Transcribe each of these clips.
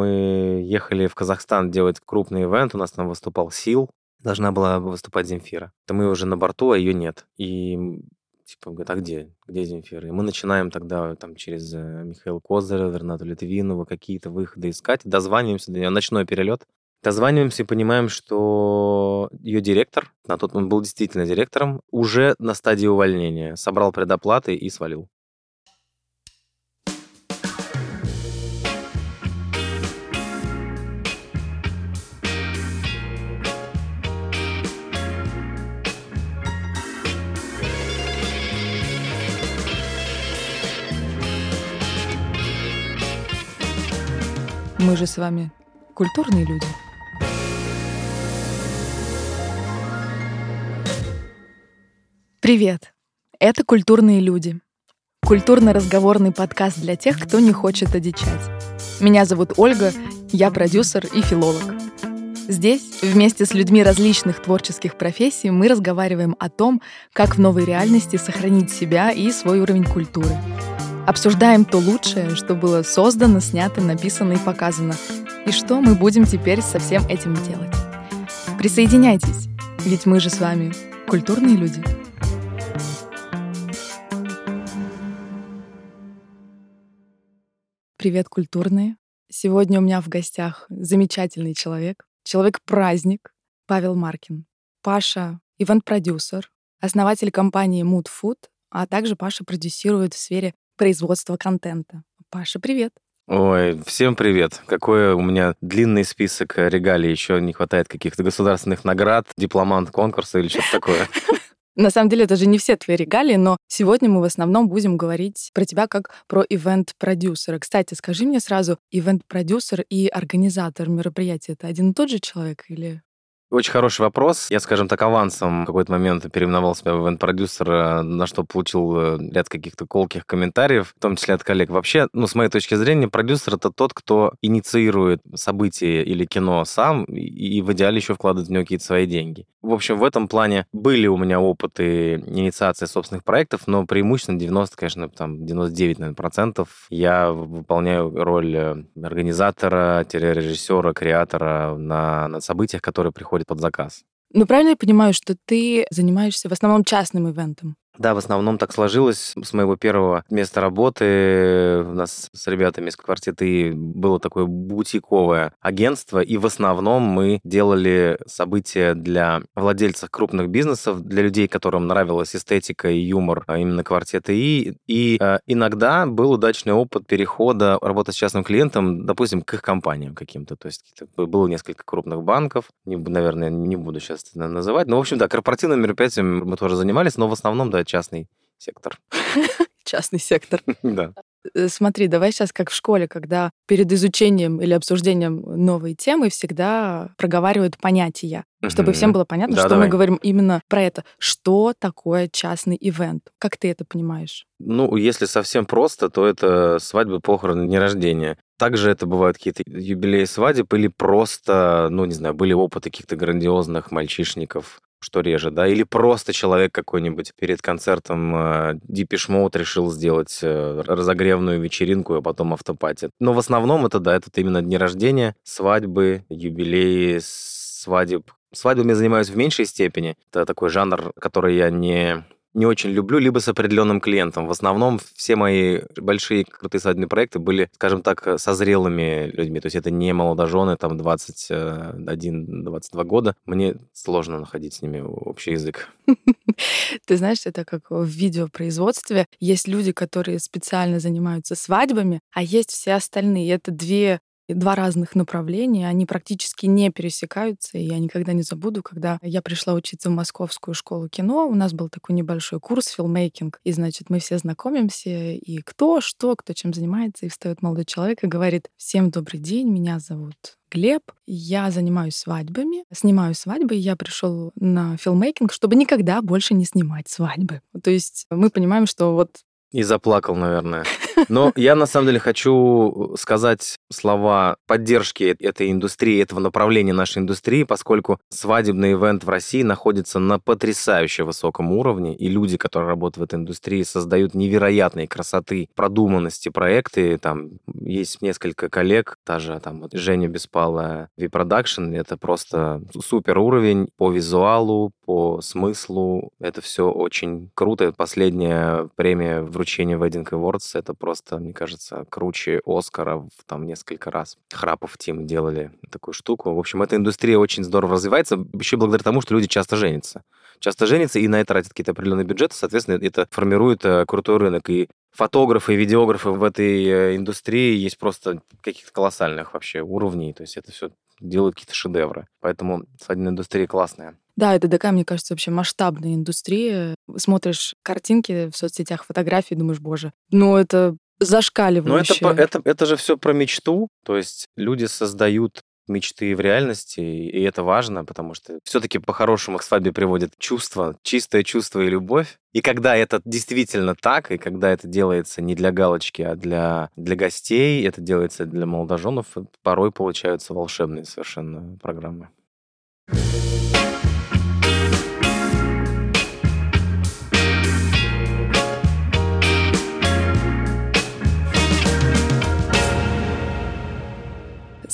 мы ехали в Казахстан делать крупный ивент, у нас там выступал Сил, должна была выступать Земфира. То мы уже на борту, а ее нет. И типа, говорит, а где? Где Земфира? И мы начинаем тогда там через э, Михаила Козырева, Ренату Литвинова какие-то выходы искать, дозваниваемся до нее, ночной перелет. Дозваниваемся и понимаем, что ее директор, на тот момент был действительно директором, уже на стадии увольнения, собрал предоплаты и свалил. Мы же с вами культурные люди. Привет! Это «Культурные люди». Культурно-разговорный подкаст для тех, кто не хочет одичать. Меня зовут Ольга, я продюсер и филолог. Здесь, вместе с людьми различных творческих профессий, мы разговариваем о том, как в новой реальности сохранить себя и свой уровень культуры — Обсуждаем то лучшее, что было создано, снято, написано и показано. И что мы будем теперь со всем этим делать. Присоединяйтесь, ведь мы же с вами культурные люди. Привет, культурные. Сегодня у меня в гостях замечательный человек, человек-праздник Павел Маркин. Паша — ивент-продюсер, основатель компании Mood Food, а также Паша продюсирует в сфере производства контента. Паша, привет. Ой, всем привет. Какой у меня длинный список регалий. Еще не хватает каких-то государственных наград, дипломант конкурса или что-то такое. На самом деле, это же не все твои регалии, но сегодня мы в основном будем говорить про тебя как про ивент-продюсера. Кстати, скажи мне сразу, ивент-продюсер и организатор мероприятия — это один и тот же человек или очень хороший вопрос. Я, скажем так, авансом в какой-то момент переименовал себя в ивент-продюсера, на что получил э, ряд каких-то колких комментариев, в том числе от коллег. Вообще, ну, с моей точки зрения, продюсер — это тот, кто инициирует событие или кино сам и в идеале еще вкладывает в него какие-то свои деньги. В общем, в этом плане были у меня опыты инициации собственных проектов, но преимущественно 90, конечно, там 99, наверное, процентов я выполняю роль э, организатора, режиссера, креатора на, на событиях, которые приходят приходит под заказ. Ну, правильно я понимаю, что ты занимаешься в основном частным ивентом? Да, в основном так сложилось. С моего первого места работы у нас с ребятами из квартеты было такое бутиковое агентство, и в основном мы делали события для владельцев крупных бизнесов, для людей, которым нравилась эстетика и юмор а именно квартеты И. И э, иногда был удачный опыт перехода работы с частным клиентом, допустим, к их компаниям каким-то. То есть было несколько крупных банков, не, наверное, не буду сейчас называть. Но, в общем, да, корпоративным мероприятием мы тоже занимались, но в основном, да, частный сектор. Частный сектор. Да. Э, смотри, давай сейчас как в школе, когда перед изучением или обсуждением новой темы всегда проговаривают понятия, чтобы всем было понятно, да, что давай. мы говорим именно про это. Что такое частный ивент? Как ты это понимаешь? Ну, если совсем просто, то это свадьбы, похороны, дни рождения. Также это бывают какие-то юбилеи свадеб или просто, ну, не знаю, были опыты каких-то грандиозных мальчишников, что реже, да, или просто человек какой-нибудь перед концертом э, Deepish Mode решил сделать э, разогревную вечеринку, а потом автопати. Но в основном это, да, это именно дни рождения, свадьбы, юбилеи, свадеб. Свадьбами занимаюсь в меньшей степени. Это такой жанр, который я не не очень люблю, либо с определенным клиентом. В основном все мои большие крутые свадебные проекты были, скажем так, со зрелыми людьми. То есть это не молодожены, там 21-22 года. Мне сложно находить с ними общий язык. Ты знаешь, это как в видеопроизводстве. Есть люди, которые специально занимаются свадьбами, а есть все остальные. Это две два разных направления, они практически не пересекаются, и я никогда не забуду, когда я пришла учиться в Московскую школу кино, у нас был такой небольшой курс филмейкинг, и, значит, мы все знакомимся, и кто, что, кто чем занимается, и встает молодой человек и говорит, всем добрый день, меня зовут Глеб, я занимаюсь свадьбами, снимаю свадьбы, и я пришел на филмейкинг, чтобы никогда больше не снимать свадьбы. То есть мы понимаем, что вот и заплакал, наверное. Но я на самом деле хочу сказать слова поддержки этой индустрии, этого направления нашей индустрии, поскольку свадебный ивент в России находится на потрясающе высоком уровне, и люди, которые работают в этой индустрии, создают невероятной красоты, продуманности проекты. Там есть несколько коллег, даже там вот Женя Беспалая, V-Production, это просто супер уровень по визуалу, по смыслу. Это все очень круто. Последняя премия вручения Wedding Awards, это просто, мне кажется, круче Оскара в там несколько раз. Храпов Тим делали такую штуку. В общем, эта индустрия очень здорово развивается, еще благодаря тому, что люди часто женятся. Часто женятся и на это тратят какие-то определенные бюджеты, соответственно, это формирует э, крутой рынок. И фотографы видеографы в этой э, индустрии есть просто каких-то колоссальных вообще уровней. То есть это все делают какие-то шедевры. Поэтому свадебная индустрия классная. Да, это такая, мне кажется, вообще масштабная индустрия. Смотришь картинки в соцсетях, фотографии, думаешь, боже, ну это зашкаливающе. Но это, это, это же все про мечту. То есть люди создают мечты в реальности, и это важно, потому что все-таки по-хорошему к свадьбе приводит чувство, чистое чувство и любовь. И когда это действительно так, и когда это делается не для галочки, а для, для гостей, это делается для молодоженов, порой получаются волшебные совершенно программы.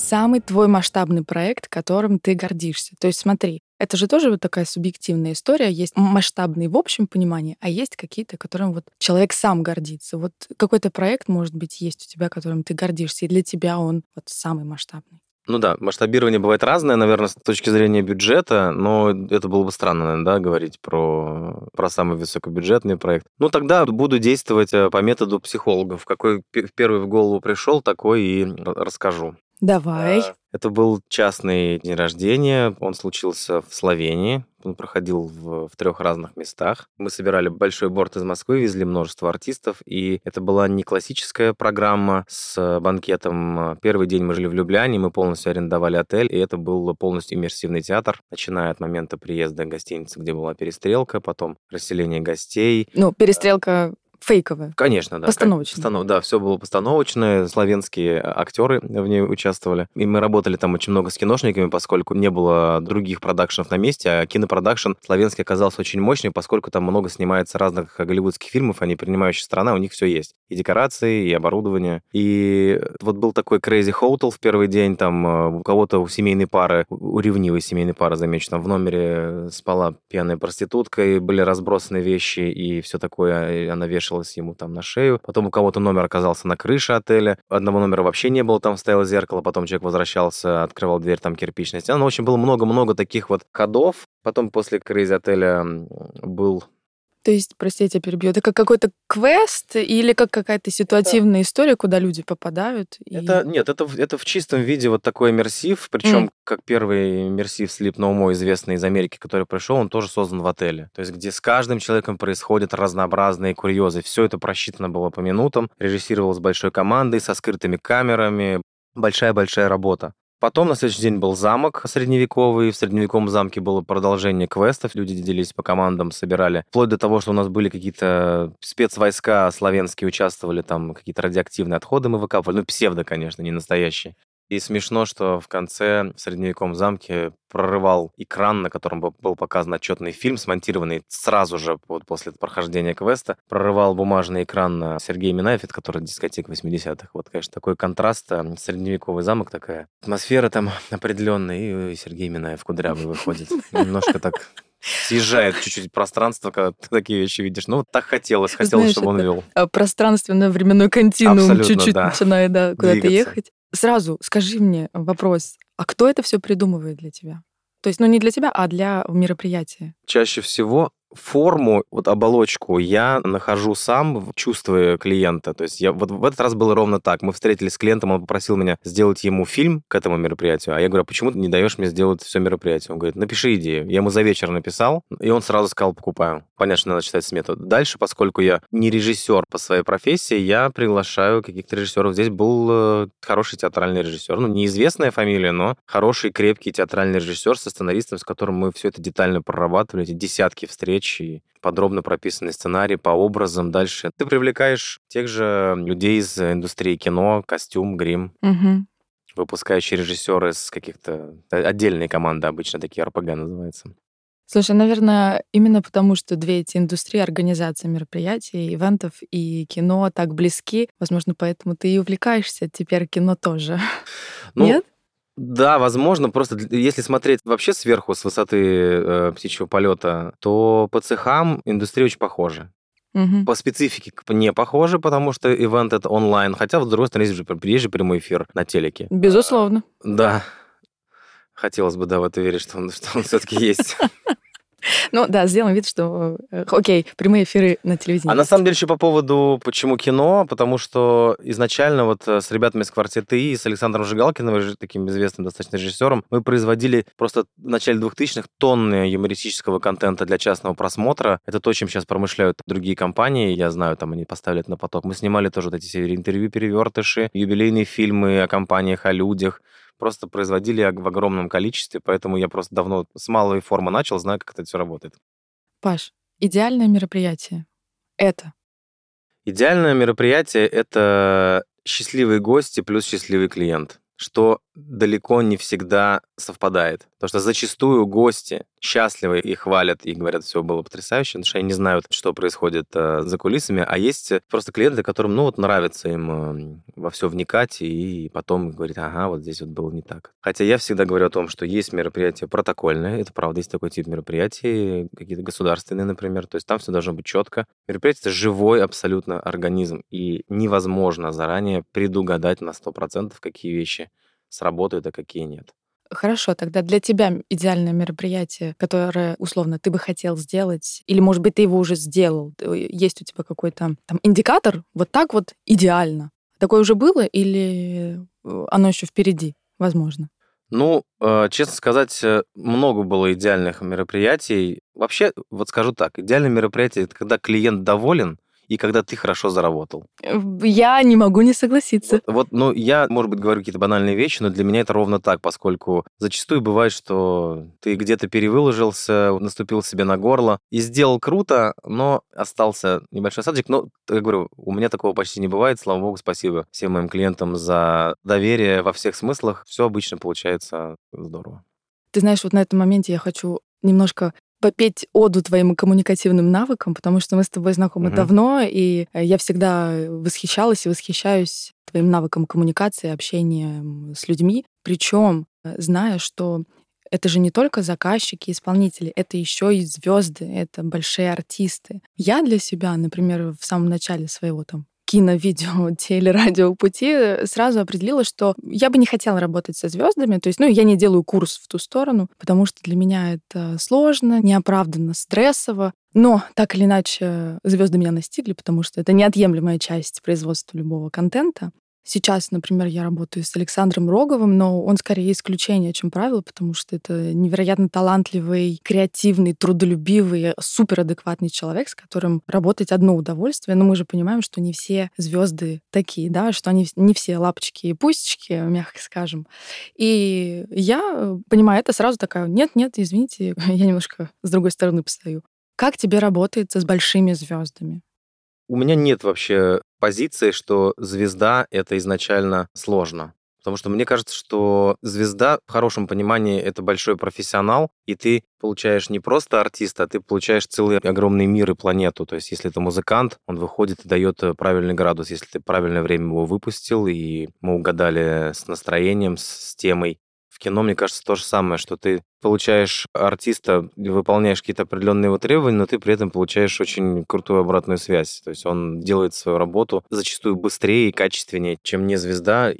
Самый твой масштабный проект, которым ты гордишься? То есть смотри, это же тоже вот такая субъективная история. Есть масштабные в общем понимании, а есть какие-то, которым вот человек сам гордится. Вот какой-то проект, может быть, есть у тебя, которым ты гордишься, и для тебя он вот самый масштабный. Ну да, масштабирование бывает разное, наверное, с точки зрения бюджета, но это было бы странно, наверное, да, говорить про, про самый высокобюджетный проект. Ну тогда буду действовать э, по методу психологов. Какой первый в голову пришел, такой и расскажу. Давай. Это был частный день рождения. Он случился в Словении. Он проходил в, в трех разных местах. Мы собирали большой борт из Москвы, везли множество артистов, и это была не классическая программа с банкетом. Первый день мы жили в Любляне, мы полностью арендовали отель, и это был полностью иммерсивный театр, начиная от момента приезда гостиницы, где была перестрелка, потом расселение гостей. Ну, перестрелка фейковая. Конечно, да. Постановочная. Постанов... Да, все было постановочное, славянские актеры в ней участвовали. И мы работали там очень много с киношниками, поскольку не было других продакшенов на месте, а кинопродакшн славянский оказался очень мощный, поскольку там много снимается разных голливудских фильмов, они принимающая страна, у них все есть. И декорации, и оборудование. И вот был такой Crazy Hotel в первый день, там э, у кого-то у семейной пары, у ревнивой семейной пары, замечу, там в номере спала пьяная проститутка, и были разбросаны вещи, и все такое, и она вешала вешалась ему там на шею. Потом у кого-то номер оказался на крыше отеля. Одного номера вообще не было, там стояло зеркало. Потом человек возвращался, открывал дверь, там кирпичная стена. Ну, в общем, было много-много таких вот ходов. Потом после крейзи отеля был то есть, простите, я тебя перебью, это как какой-то квест или как какая-то ситуативная да. история, куда люди попадают? И... Это, нет, это, это в чистом виде вот такой иммерсив, причем mm. как первый иммерсив Sleep No More, известный из Америки, который пришел, он тоже создан в отеле. То есть, где с каждым человеком происходят разнообразные курьезы. Все это просчитано было по минутам, режиссировалось большой командой, со скрытыми камерами, большая-большая работа. Потом на следующий день был замок средневековый. В средневековом замке было продолжение квестов. Люди делились по командам, собирали. Вплоть до того, что у нас были какие-то спецвойска славянские, участвовали там, какие-то радиоактивные отходы мы выкапывали. Ну, псевдо, конечно, не настоящие. И смешно, что в конце в средневековом замке прорывал экран, на котором был показан отчетный фильм, смонтированный сразу же вот после прохождения квеста. Прорывал бумажный экран на Сергей Минаев, это который дискотек 80-х. Вот, конечно, такой контраст, э, средневековый замок такая. Атмосфера там определенная, и Сергей Минаев кудрявый выходит. Немножко так съезжает чуть-чуть пространство, когда ты такие вещи видишь. Ну, вот так хотелось, хотелось, Знаешь, чтобы он вел. Э, пространственно-временной континуум чуть-чуть да. начинает да, куда-то ехать. Сразу скажи мне вопрос, а кто это все придумывает для тебя? То есть, ну не для тебя, а для мероприятия. Чаще всего форму, вот оболочку я нахожу сам, чувствуя клиента. То есть я вот в этот раз было ровно так. Мы встретились с клиентом, он попросил меня сделать ему фильм к этому мероприятию, а я говорю, а почему ты не даешь мне сделать все мероприятие? Он говорит, напиши идею. Я ему за вечер написал, и он сразу сказал, покупаю. Понятно, что надо читать смету. Дальше, поскольку я не режиссер по своей профессии, я приглашаю каких-то режиссеров. Здесь был э, хороший театральный режиссер, ну, неизвестная фамилия, но хороший, крепкий театральный режиссер со сценаристом, с которым мы все это детально прорабатывали, эти десятки встреч, речь и подробно прописанный сценарий по образам. Дальше ты привлекаешь тех же людей из индустрии кино, костюм, грим. Мгм. Выпускающие режиссеры из каких-то... э, Отдельные команды обычно такие РПГ называются. Слушай, наверное, именно потому, что две эти индустрии, организация мероприятий, ивентов и кино так близки, возможно, поэтому ты и увлекаешься теперь кино тоже. Ну, Нет? Да, возможно, просто если смотреть вообще сверху, с высоты э, птичьего полета, то по цехам индустрия очень похожа. Мгм. По специфике не похожи, потому что ивент это онлайн, хотя, с другой стороны, есть же, есть же прямой эфир на телеке. Безусловно. Да, хотелось бы, да, в это верить, что он, что он все-таки есть. Ну да, сделаем вид, что э, окей, прямые эфиры на телевидении. А на есть. самом деле еще по поводу, почему кино, потому что изначально вот э, с ребятами из квартета И, с Александром Жигалкиным, таким известным достаточно режиссером, мы производили просто в начале 2000-х тонны юмористического контента для частного просмотра. Это то, чем сейчас промышляют другие компании. Я знаю, там они поставили это на поток. Мы снимали тоже вот эти серии интервью, перевертыши, юбилейные фильмы о компаниях, о людях. Просто производили в огромном количестве, поэтому я просто давно с малой формы начал, знаю, как это все работает. Паш, идеальное мероприятие. Это. Идеальное мероприятие — это счастливые гости плюс счастливый клиент, что далеко не всегда совпадает. Потому что зачастую гости счастливы и хвалят, и говорят, все было потрясающе, потому что они не знают, что происходит э, за кулисами. А есть просто клиенты, которым, ну, вот нравится им э, во все вникать, и потом говорить, ага, вот здесь вот было не так. Хотя я всегда говорю о том, что есть мероприятия протокольные, это правда, есть такой тип мероприятий, какие-то государственные, например, то есть там все должно быть четко. Мероприятие — это живой абсолютно организм, и невозможно заранее предугадать на 100%, какие вещи сработают, а какие нет. Хорошо, тогда для тебя идеальное мероприятие, которое, условно, ты бы хотел сделать, или, может быть, ты его уже сделал, Ты- есть у тебя какой-то там индикатор, вот так вот идеально. Такое уже было или э, оно еще впереди, возможно? Ну, э, честно сказать, э, много было идеальных мероприятий. Вообще, вот скажу так, идеальное мероприятие — это когда клиент доволен и когда ты хорошо заработал. Э, Я не могу не согласиться. Вот, вот, ну, я, может быть, говорю какие-то банальные вещи, но для меня это ровно так, поскольку зачастую бывает, что ты где-то перевыложился, наступил себе на горло и сделал круто, но остался небольшой осадочек. Но, я говорю, у меня такого почти не бывает, слава богу, спасибо всем моим клиентам за доверие во всех смыслах. Все обычно получается здорово. Ты знаешь, вот на этом моменте я хочу немножко попеть оду твоим коммуникативным навыкам, потому что мы с тобой знакомы Мгм. давно, и э, я всегда восхищалась и восхищаюсь твоим навыком коммуникации, общения с людьми. Причем, зная, что это же не только заказчики, исполнители, это еще и звезды, это большие артисты. Я для себя, например, в самом начале своего там кино, видео, телерадио пути э, сразу определила, что я бы не хотела работать со звездами. То есть, ну, я не делаю курс в ту сторону, потому что для меня это сложно, неоправданно стрессово. Но так или иначе звезды меня настигли, потому что это неотъемлемая часть производства любого контента. Сейчас, например, я работаю с Александром Роговым, но он скорее исключение, чем правило, потому что это невероятно талантливый, креативный, трудолюбивый, суперадекватный человек, с которым работать одно удовольствие. Но мы же понимаем, что не все звезды такие, да, что они не все лапочки и пустички, мягко скажем. И я, понимаю это, сразу такая, нет-нет, извините, я немножко с другой стороны постою. Как тебе работается с большими звездами? У меня нет вообще позиции, что звезда — это изначально сложно. Потому что мне кажется, что звезда в хорошем понимании это большой профессионал, и ты получаешь не просто артиста, а ты получаешь целый огромный мир и планету. То есть, если это музыкант, он выходит и дает э, правильный градус. Если ты правильное время его выпустил, и мы угадали с настроением, с темой. В кино, мне кажется, то же самое, что ты получаешь артиста, выполняешь какие-то определенные его требования, но ты при этом получаешь очень крутую обратную связь. То есть он делает свою работу зачастую быстрее и качественнее, чем не звезда.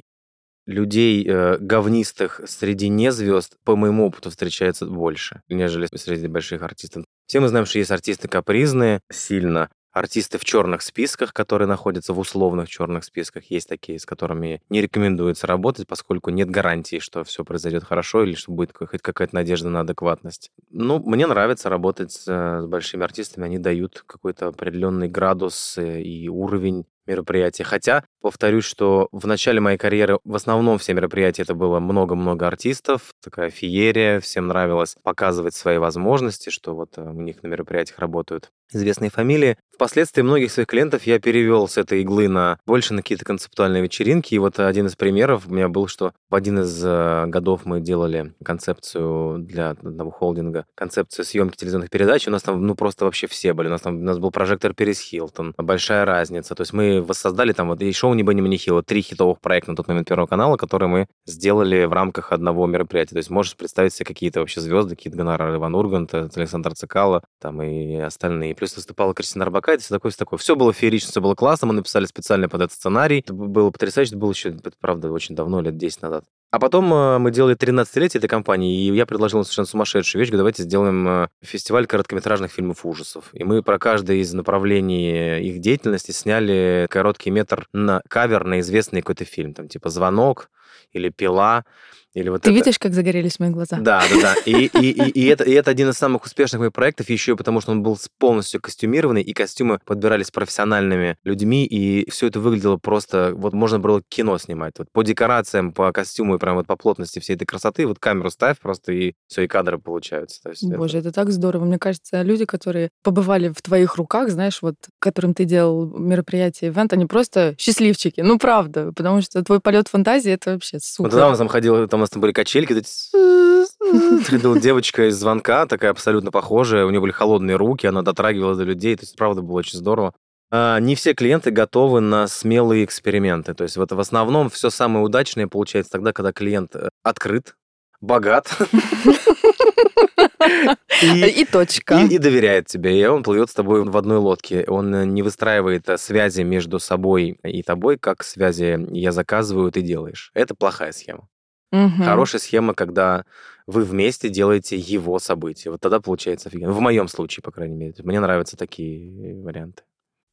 Людей э, говнистых среди не звезд, по моему опыту, встречается больше, нежели среди больших артистов. Все мы знаем, что есть артисты капризные сильно, артисты в черных списках, которые находятся в условных черных списках. Есть такие, с которыми не рекомендуется работать, поскольку нет гарантии, что все произойдет хорошо или что будет хоть какая-то надежда на адекватность. Ну, мне нравится работать с, э, большими артистами. Они дают какой-то определенный градус э, и уровень мероприятия. Хотя, повторюсь, что в начале моей карьеры в основном все мероприятия это было много-много артистов, такая феерия, всем нравилось показывать свои возможности, что вот э, у них на мероприятиях работают известные фамилии. Впоследствии многих своих клиентов я перевел с этой иглы на больше на какие-то концептуальные вечеринки. И вот один из примеров у меня был, что в один из э, годов мы делали концепцию для одного холдинга, концепцию съемки телевизионных передач. У нас там, ну, просто вообще все были. У нас там у нас был прожектор Перес Хилтон, большая разница. То есть мы воссоздали там вот и шоу «Не Бенни Манихила», три хитовых проекта на тот момент Первого канала, которые мы сделали в рамках одного мероприятия. То есть можешь представить себе какие-то вообще звезды, какие-то гонорары Иван Ургант, Александр Цикало, там и остальные плюс выступала Кристина Арбакайте, все такое, все такое. Все было феерично, все было классно, мы написали специально под этот сценарий. Это было потрясающе, это было еще, правда, очень давно, лет 10 назад. А потом э, мы делали 13-летие этой компании, и я предложил совершенно сумасшедшую вещь. Давайте сделаем э, фестиваль короткометражных фильмов ужасов. И мы про каждое из направлений их деятельности сняли короткий метр на кавер на известный какой-то фильм. Там типа «Звонок» или «Пила». Или вот Ты это. видишь, как загорелись мои глаза? Да, да, да. И, и, и, и, это, и это один из самых успешных моих проектов, еще и потому, что он был полностью костюмированный, и костюмы подбирались профессиональными людьми, и все это выглядело просто... Вот можно было кино снимать. Вот по декорациям, по костюму и прям вот по плотности всей этой красоты, вот камеру ставь просто, и все, и кадры получаются. То есть Боже, это... это так здорово. Мне кажется, люди, которые побывали в твоих руках, знаешь, вот которым ты делал мероприятие, ивент, они просто счастливчики. Ну, правда, потому что твой полет фантазии — это вообще супер. Вот тогда нас там ходил, там нас там были качельки. Ходила девочка из звонка, такая абсолютно похожая, у нее были холодные руки, она дотрагивалась до людей, то есть, правда, было очень здорово. А, не все клиенты готовы на смелые эксперименты. То есть вот в основном все самое удачное получается тогда, когда клиент э, открыт, богат. И, и точка. И, и доверяет тебе, и он плывет с тобой в одной лодке. Он э, не выстраивает э, связи между собой и тобой, как связи я заказываю, ты делаешь. Это плохая схема. Мгм. Хорошая схема, когда вы вместе делаете его события. Вот тогда получается офигенно. В моем случае, по крайней мере. Мне нравятся такие варианты.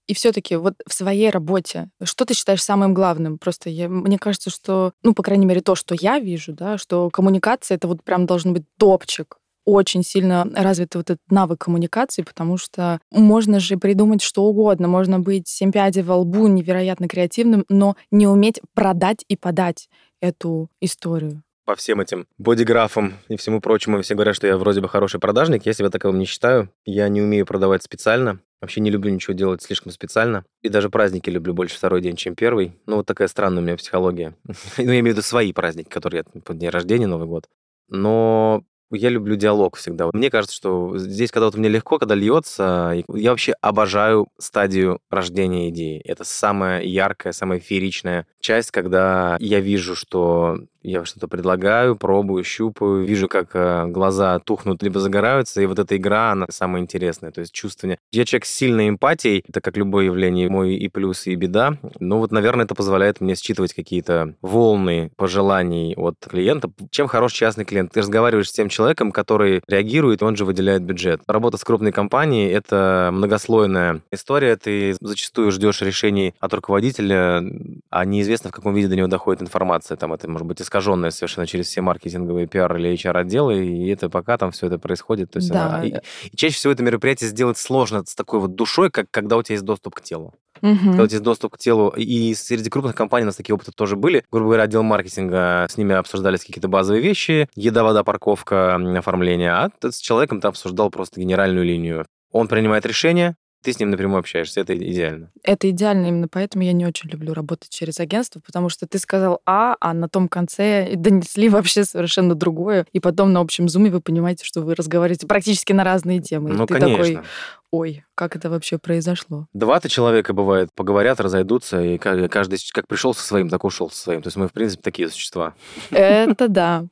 И все-таки вот в своей работе, что ты считаешь самым главным? Просто я, мне кажется, что, ну, по крайней мере, то, что я вижу, да, что коммуникация это вот прям должен быть топчик. Очень сильно развит вот этот навык коммуникации, потому что можно же придумать что угодно. Можно быть семь пядей во лбу, невероятно креативным, но не уметь продать и подать эту историю. По всем этим бодиграфам и всему прочему, все говорят, что я вроде бы хороший продажник. Я себя таковым не считаю. Я не умею продавать специально. Вообще не люблю ничего делать слишком специально. И даже праздники люблю больше второй день, чем первый. Ну, вот такая странная у меня психология. ну, я имею в виду свои праздники, которые я... День рождения, Новый год. Но я люблю диалог всегда. Мне кажется, что здесь, когда вот мне легко, когда льется, я вообще обожаю стадию рождения идеи. Это самая яркая, самая фееричная часть, когда я вижу, что я что-то предлагаю, пробую, щупаю, вижу, как э, глаза тухнут либо загораются, и вот эта игра, она самая интересная, то есть чувствование. Я человек с сильной эмпатией, это как любое явление, мой и плюс, и беда, но вот, наверное, это позволяет мне считывать какие-то волны пожеланий от клиента. Чем хорош частный клиент? Ты разговариваешь с тем человеком, который реагирует, он же выделяет бюджет. Работа с крупной компанией — это многослойная история, ты зачастую ждешь решений от руководителя, а неизвестно, в каком виде до него доходит информация. Там это может быть искаженная совершенно через все маркетинговые пиар или HR-отделы, и это пока там все это происходит. То есть Да. она- и, и чаще всего это мероприятие сделать сложно с такой вот душой, как когда у тебя есть доступ к телу. Мгм. Когда у тебя есть доступ к телу, и среди крупных компаний у нас такие опыты тоже были. Грубо говоря, отдел маркетинга, с ними обсуждались какие-то базовые вещи, еда, вода, парковка, оформление, а с человеком ты обсуждал просто генеральную линию. Он принимает решение, ты с ним напрямую общаешься, это идеально. Это идеально, именно поэтому я не очень люблю работать через агентство, потому что ты сказал А, а на том конце донесли вообще совершенно другое, и потом на общем зуме вы понимаете, что вы разговариваете практически на разные темы. И ну, ты конечно. такой, ой, как это вообще произошло? Два-то человека бывает, поговорят, разойдутся, и ка- каждый как пришел со своим, так ушел со своим. То есть мы, в принципе, такие существа. Это да.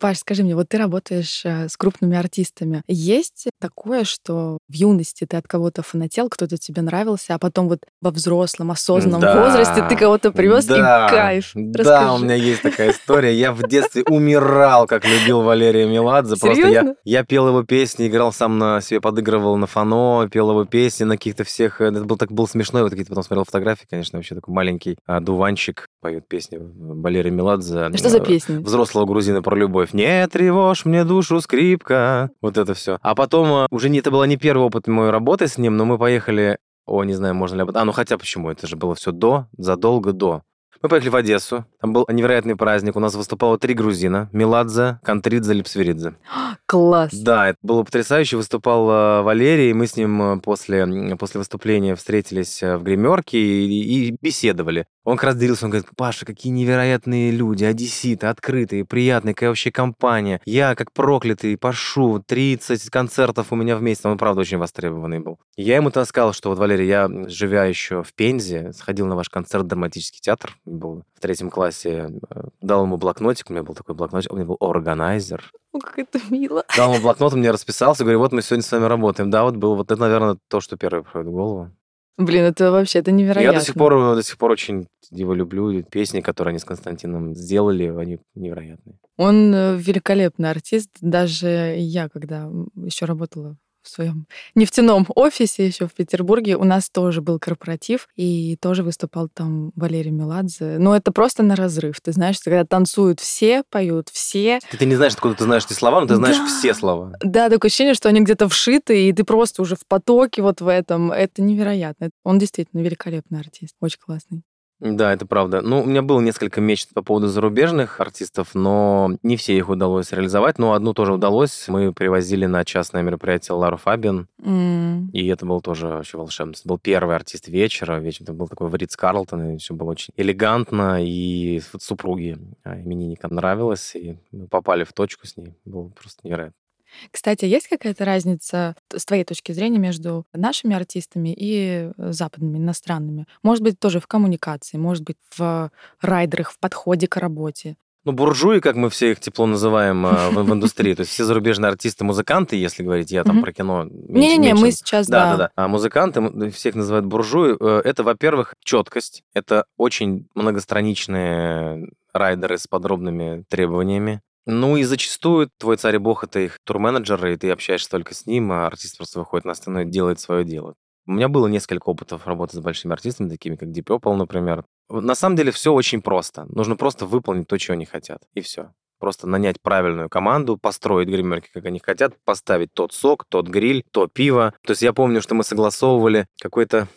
Паш, скажи мне, вот ты работаешь э, с крупными артистами. Есть такое, что в юности ты от кого-то фанател, кто-то тебе нравился, а потом вот во взрослом, осознанном Да. возрасте ты кого-то привез Да. и кайф. Да, Расскажи. у меня есть такая история. Я в детстве умирал, как любил Валерия Меладзе. Просто я, я пел его песни, играл сам на себе, подыгрывал на фано, пел его песни на каких-то всех... э, Это был так был смешной, вот какие-то потом смотрел фотографии, конечно, вообще такой маленький а, дуванчик поет песни Валерия Меладзе. Что за э, песни? взрослого грузина про любовь. Не тревожь мне душу, скрипка. Вот это все. А потом, э, уже не, это была не первый опыт моей работы с ним, но мы поехали О, не знаю, можно ли... об- А, ну хотя почему? Это же было все до, задолго до. Мы поехали в Одессу. Там был невероятный праздник. У нас выступало три грузина. Меладзе, Кантридзе, Липсверидзе. Класс. Да, это было потрясающе. Выступал э, Валерий, и мы с ним э, после, после выступления встретились в гримерке и, и беседовали. Он как раз делился, он говорит, Паша, какие невероятные люди, одесситы, открытые, приятные, какая вообще компания. Я, как проклятый, пошу, 30 концертов у меня в месяц. Он, правда, очень востребованный был. Я ему тогда сказал, что вот, Валерий, я, живя еще в Пензе, сходил на ваш концерт в драматический театр, был в третьем классе, э, дал ему блокнотик, у меня был такой блокнотик, у меня был органайзер, Ну, как это мило. Дал ему блокнот, он мне расписался, говорю, вот мы сегодня с вами работаем. Да, вот был, вот это, наверное, то, что первое приходит в голову. Блин, это вообще, это невероятно. Я до сих пор, до сих пор очень его люблю. Песни, которые они с Константином сделали, они невероятные. Он э, великолепный артист. Даже я, когда еще работала в своем нефтяном офисе еще в Петербурге, у нас тоже был корпоратив, и тоже выступал там Валерий Меладзе. Но это просто на разрыв. Ты знаешь, когда танцуют все, поют все. Ты, ты не знаешь, откуда ты знаешь эти слова, но ты знаешь Да. все слова. Да, такое ощущение, что они где-то вшиты, и ты просто уже в потоке вот в этом. Это невероятно. Он действительно великолепный артист. Очень классный. Да, это правда. Ну, у меня было несколько мечт по поводу зарубежных артистов, но не все их удалось реализовать. Но одну тоже удалось. Мы привозили на частное мероприятие Лару Фабиан, М. И это был тоже вообще волшебно. Это был первый артист вечера. Вечер это был такой Ритц Карлтон, и все было очень элегантно, и вот супруге а, именинникам нравилось, и мы попали в точку с ней. Было просто невероятно. Кстати, есть какая-то разница с твоей точки зрения между нашими артистами и э, западными, иностранными? Может быть, тоже в коммуникации, может быть, в райдерах, в подходе к работе. Ну, буржуи, как мы все их тепло называем а, в, в индустрии, то есть все зарубежные артисты, музыканты, если говорить, я там про кино Не-не-не, мы сейчас, Да, да. да, да. А музыканты, всех называют буржуи, э, это, во-первых, четкость. Это очень многостраничные райдеры с подробными требованиями. Ну и зачастую твой царь и бог это их турменеджер, и ты общаешься только с ним, а артист просто выходит на сцену и делает свое дело. У меня было несколько опытов работы с большими артистами, такими как Deep Purple, например. На самом деле все очень просто. Нужно просто выполнить то, чего они хотят, и все. Просто нанять правильную команду, построить гримерки, как они хотят, поставить тот сок, тот гриль, то пиво. То есть я помню, что мы согласовывали какой-то...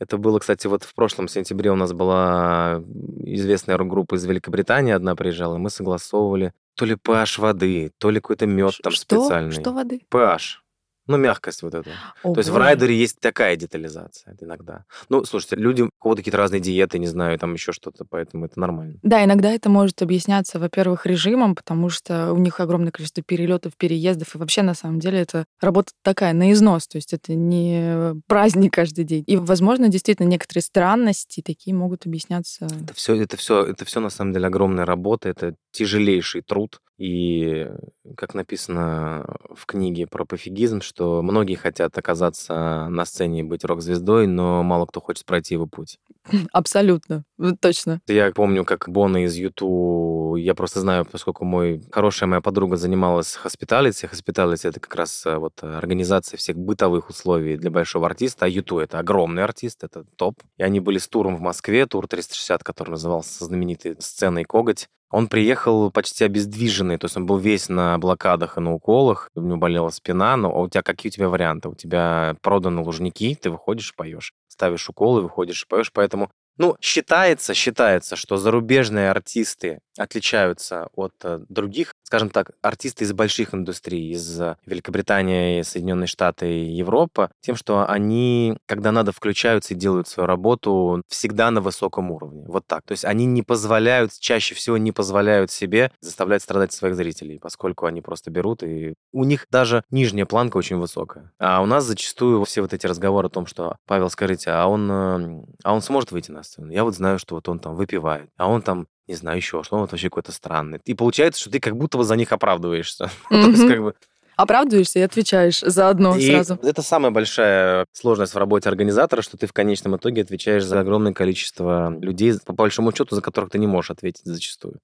Это было, кстати, вот в прошлом сентябре у нас была известная рок-группа из Великобритании, одна приезжала, мы согласовывали то ли pH воды, то ли какой-то мед там что? специальный. Что воды? pH. Ну, мягкость вот эта. О, То есть в райдере есть такая детализация иногда. Ну, слушайте, люди, у кого-то какие-то разные диеты, не знаю, там еще что-то, поэтому это нормально. Да, иногда это может объясняться, во-первых, режимом, потому что у них огромное количество перелетов, переездов, и вообще на самом деле это работа такая на износ, то есть это не праздник каждый день. И, возможно, действительно некоторые странности такие могут объясняться. Это все, это все, это все на самом деле огромная работа, это тяжелейший труд. И как написано в книге про пофигизм, что многие хотят оказаться на сцене и быть рок-звездой, но мало кто хочет пройти его путь. Абсолютно, точно. Я помню, как Бона из Юту, я просто знаю, поскольку мой хорошая моя подруга занималась hospitality. Hospitality — это как раз э, вот организация всех бытовых условий для большого артиста, а Юту — это огромный артист, это топ. И они были с туром в Москве, тур 360, который назывался со знаменитой сценой «Коготь». Он приехал почти обездвиженный, то есть он был весь на блокадах и на уколах, у него болела спина, но у тебя какие у тебя варианты? У тебя проданы лужники, ты выходишь и поешь. Ставишь уколы, выходишь и поешь, поэтому ну, считается, считается, что зарубежные артисты отличаются от э, других, скажем так, артисты из больших индустрий, из э, Великобритании, Соединенные Штаты и Европа, тем, что они, когда надо, включаются и делают свою работу всегда на высоком уровне. Вот так. То есть они не позволяют, чаще всего не позволяют себе заставлять страдать своих зрителей, поскольку они просто берут, и у них даже нижняя планка очень высокая. А у нас зачастую все вот эти разговоры о том, что, Павел, скажите, а он, э, а он сможет выйти на сцену? Я вот знаю, что вот он там выпивает, а он там не знаю еще, что он вот вообще какой-то странный. И получается, что ты как будто бы за них оправдываешься. То есть как бы... Оправдываешься и отвечаешь заодно И сразу. это самая большая сложность в работе организатора, что ты в конечном итоге отвечаешь за огромное количество людей, по большому счету, за которых ты не можешь ответить зачастую.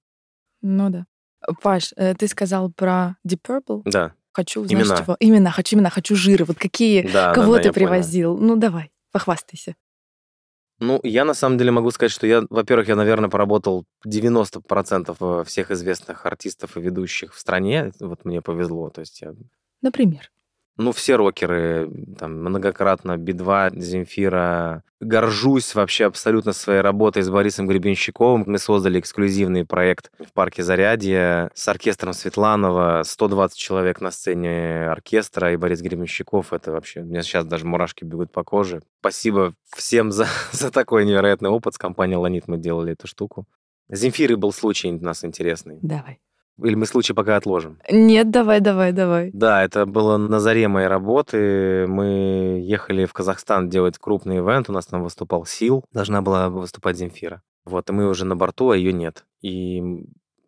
Ну да. Паш, э, ты сказал про Deep Purple. Да, Хочу, знаешь, Имена. чего? Именно, хочу именно, хочу жиры. Вот какие, да, кого да, да, ты я понял. привозил? Ну давай, похвастайся. Ну, я на самом деле могу сказать, что я, во-первых, я, наверное, поработал 90% всех известных артистов и ведущих в стране. Вот мне повезло. То есть я Например. Ну, все рокеры, там, многократно Би-2, Земфира. Горжусь вообще абсолютно своей работой с Борисом Гребенщиковым. Мы создали эксклюзивный проект в парке Зарядье с оркестром Светланова. 120 человек на сцене оркестра и Борис Гребенщиков. Это вообще... У меня сейчас даже мурашки бегут по коже. Спасибо всем за, за такой невероятный опыт. С компанией «Ланит» мы делали эту штуку. Земфиры был случай у нас интересный. Давай. Или мы случай пока отложим? Нет, давай, давай, давай. Да, это было на заре моей работы. Мы ехали в Казахстан делать крупный ивент. У нас там выступал Сил. Должна была выступать Земфира. Вот, и мы уже на борту, а ее нет. И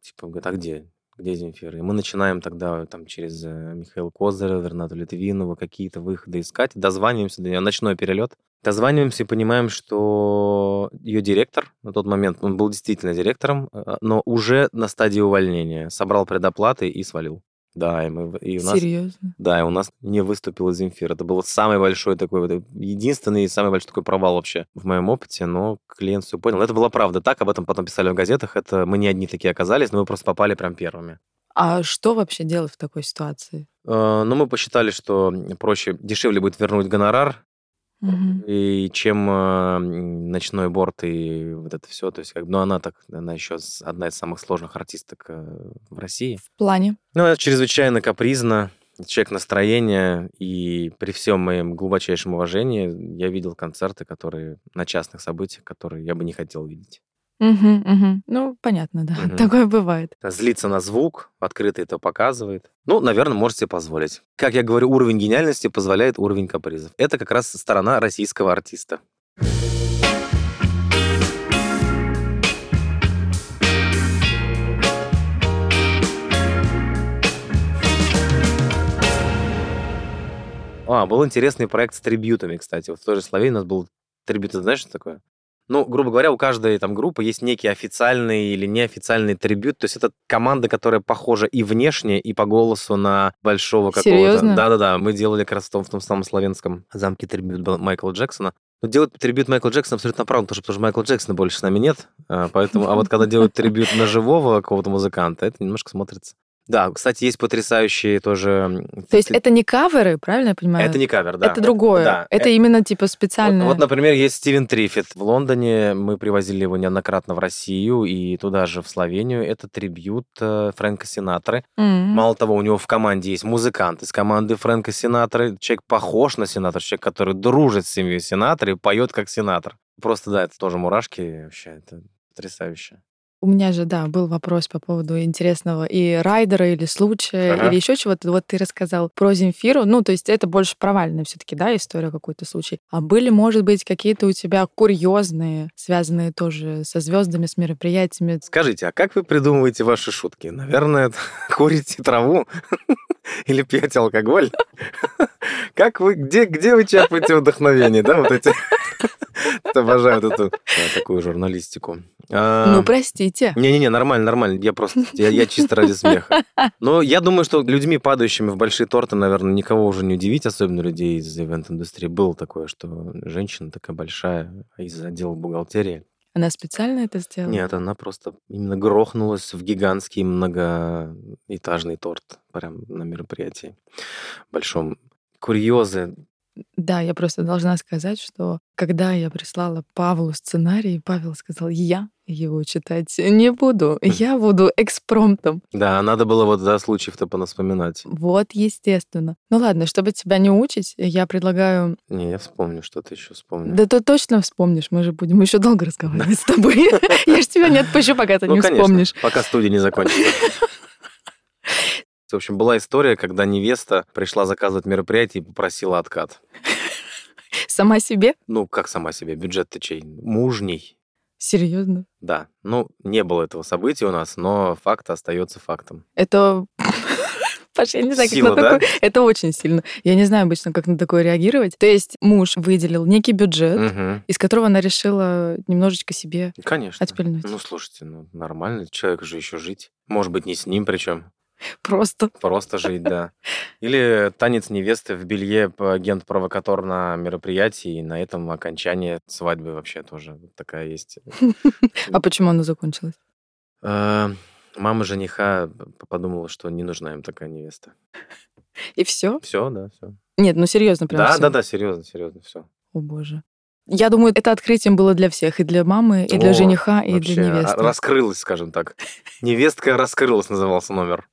типа, говорят, а где? Где Земфира? И мы начинаем тогда там через э, Михаила Козырева, Ренату Литвинова какие-то выходы искать. Дозваниваемся до нее. Ночной перелет. Дозваниваемся и понимаем, что ее директор на тот момент, он был действительно директором, э, но уже на стадии увольнения. Собрал предоплаты и свалил. Да, и, мы, и у нас... Серьезно? Да, и у нас не выступила Земфир. Это был самый большой такой, вот, единственный и самый большой такой провал вообще в моем опыте, но клиент все понял. Это была правда так, об этом потом писали в газетах. Это мы не одни такие оказались, но мы просто попали прям первыми. А что вообще делать в такой ситуации? Э, ну, мы посчитали, что проще, дешевле будет вернуть гонорар, Мгм. и чем э, ночной борт и вот это все. То есть, как бы, ну, она так, она еще одна из самых сложных артисток э, в России. В плане? Ну, она чрезвычайно капризна, человек настроения, и при всем моем глубочайшем уважении я видел концерты, которые на частных событиях, которые я бы не хотел видеть. Мгм, мгм. Ну, понятно, да. Мгм. Такое бывает. Злится на звук, открыто это показывает. Ну, наверное, можете позволить. Как я говорю, уровень гениальности позволяет уровень капризов. Это как раз сторона российского артиста. А, был интересный проект с трибютами, кстати. Вот в той же Словении у нас был трибют. Знаешь, что такое? Ну, грубо говоря, у каждой там группы есть некий официальный или неофициальный трибют. То есть это команда, которая похожа и внешне, и по голосу на большого какого-то... Да-да-да. Мы делали как раз в том, в том самом славянском замке трибют Майкла Джексона. Но делать трибют Майкла Джексона абсолютно правильно, потому что, потому что Майкла Джексона больше с нами нет. а, Поэтому, а вот когда делают трибют на живого какого-то музыканта, это немножко смотрится. Да, кстати, есть потрясающие тоже... То есть это не каверы, правильно я понимаю? это не кавер, да. Это другое. Да. Это Э, именно типа вот, специальное. вот, например, есть Стивен Триффит. В Лондоне мы привозили его неоднократно в Россию и туда же, в Словению. Это трибют э, Фрэнка Синатры. М. Мало того, у него в команде есть музыкант из команды Фрэнка Синатры. Человек похож на Синатра, человек, который дружит с семьей Синатры и поет как Синатр. Просто, да, это тоже мурашки. Вообще, это потрясающе. У меня же, да, был вопрос по поводу интересного и райдера, или случая, Ага. или еще чего-то. Вот ты рассказал про Земфиру. Ну, то есть это больше провальная все-таки, да, история, какой-то случай. А были, может быть, какие-то у тебя курьезные, связанные тоже со звездами, с мероприятиями? Скажите, а как вы придумываете ваши шутки? Наверное, курите траву или пьете алкоголь? Как вы, где, где вы черпаете вдохновение, да, вот эти? Обожаю вот эту такую журналистику. А, Ну, простите. Не-не-не, нормально, нормально. Я просто, я, я чисто ради смеха. Но я думаю, что людьми, падающими в большие торты, наверное, никого уже не удивить, особенно людей из ивент-индустрии. Было такое, что женщина такая большая из отдела бухгалтерии. Она специально это сделала? Нет, она просто именно грохнулась в гигантский многоэтажный торт прям на мероприятии большом. Курьезы. Да, я просто должна сказать, что когда я прислала Павлу сценарий, Павел сказал, я его читать не буду, я буду экспромтом. Да, надо было вот за случаев-то понаспоминать. Вот, естественно. Ну ладно, чтобы тебя не учить, я предлагаю... Не, я вспомню, что-то еще вспомню. Да ты точно вспомнишь, мы же будем еще долго разговаривать с тобой. Я же тебя не отпущу, пока ты Ну, не вспомнишь. пока студия не закончится. В общем, была история, когда невеста пришла заказывать мероприятие и попросила откат. Сама себе? Ну, как сама себе, бюджет-то чей? Мужний. Серьезно? Да, ну, не было этого события у нас, но факт остается фактом. Это... Паша, я не знаю, как Сила, на да? такое... Это очень сильно. Я не знаю обычно, как на такое реагировать. То есть муж выделил некий бюджет, Мгм. из которого она решила немножечко себе Конечно. отпильнуть. Ну, слушайте, ну, нормально, человек же еще жить. Может быть, не с ним причем. Просто. Просто жить, да. Или танец невесты в белье агент-провокатор на мероприятии, и на этом окончание свадьбы вообще тоже такая есть. А почему она закончилась? Э, Мама жениха подумала, что не нужна им такая невеста. И все? Все, да, все. Нет, ну серьезно, прям Да, да, да, серьезно, серьезно, все. О боже. Я думаю, это открытием было для всех, и для мамы, и для О, жениха, и для а, невесты. раскрылась, скажем так. Невестка раскрылась, назывался номер.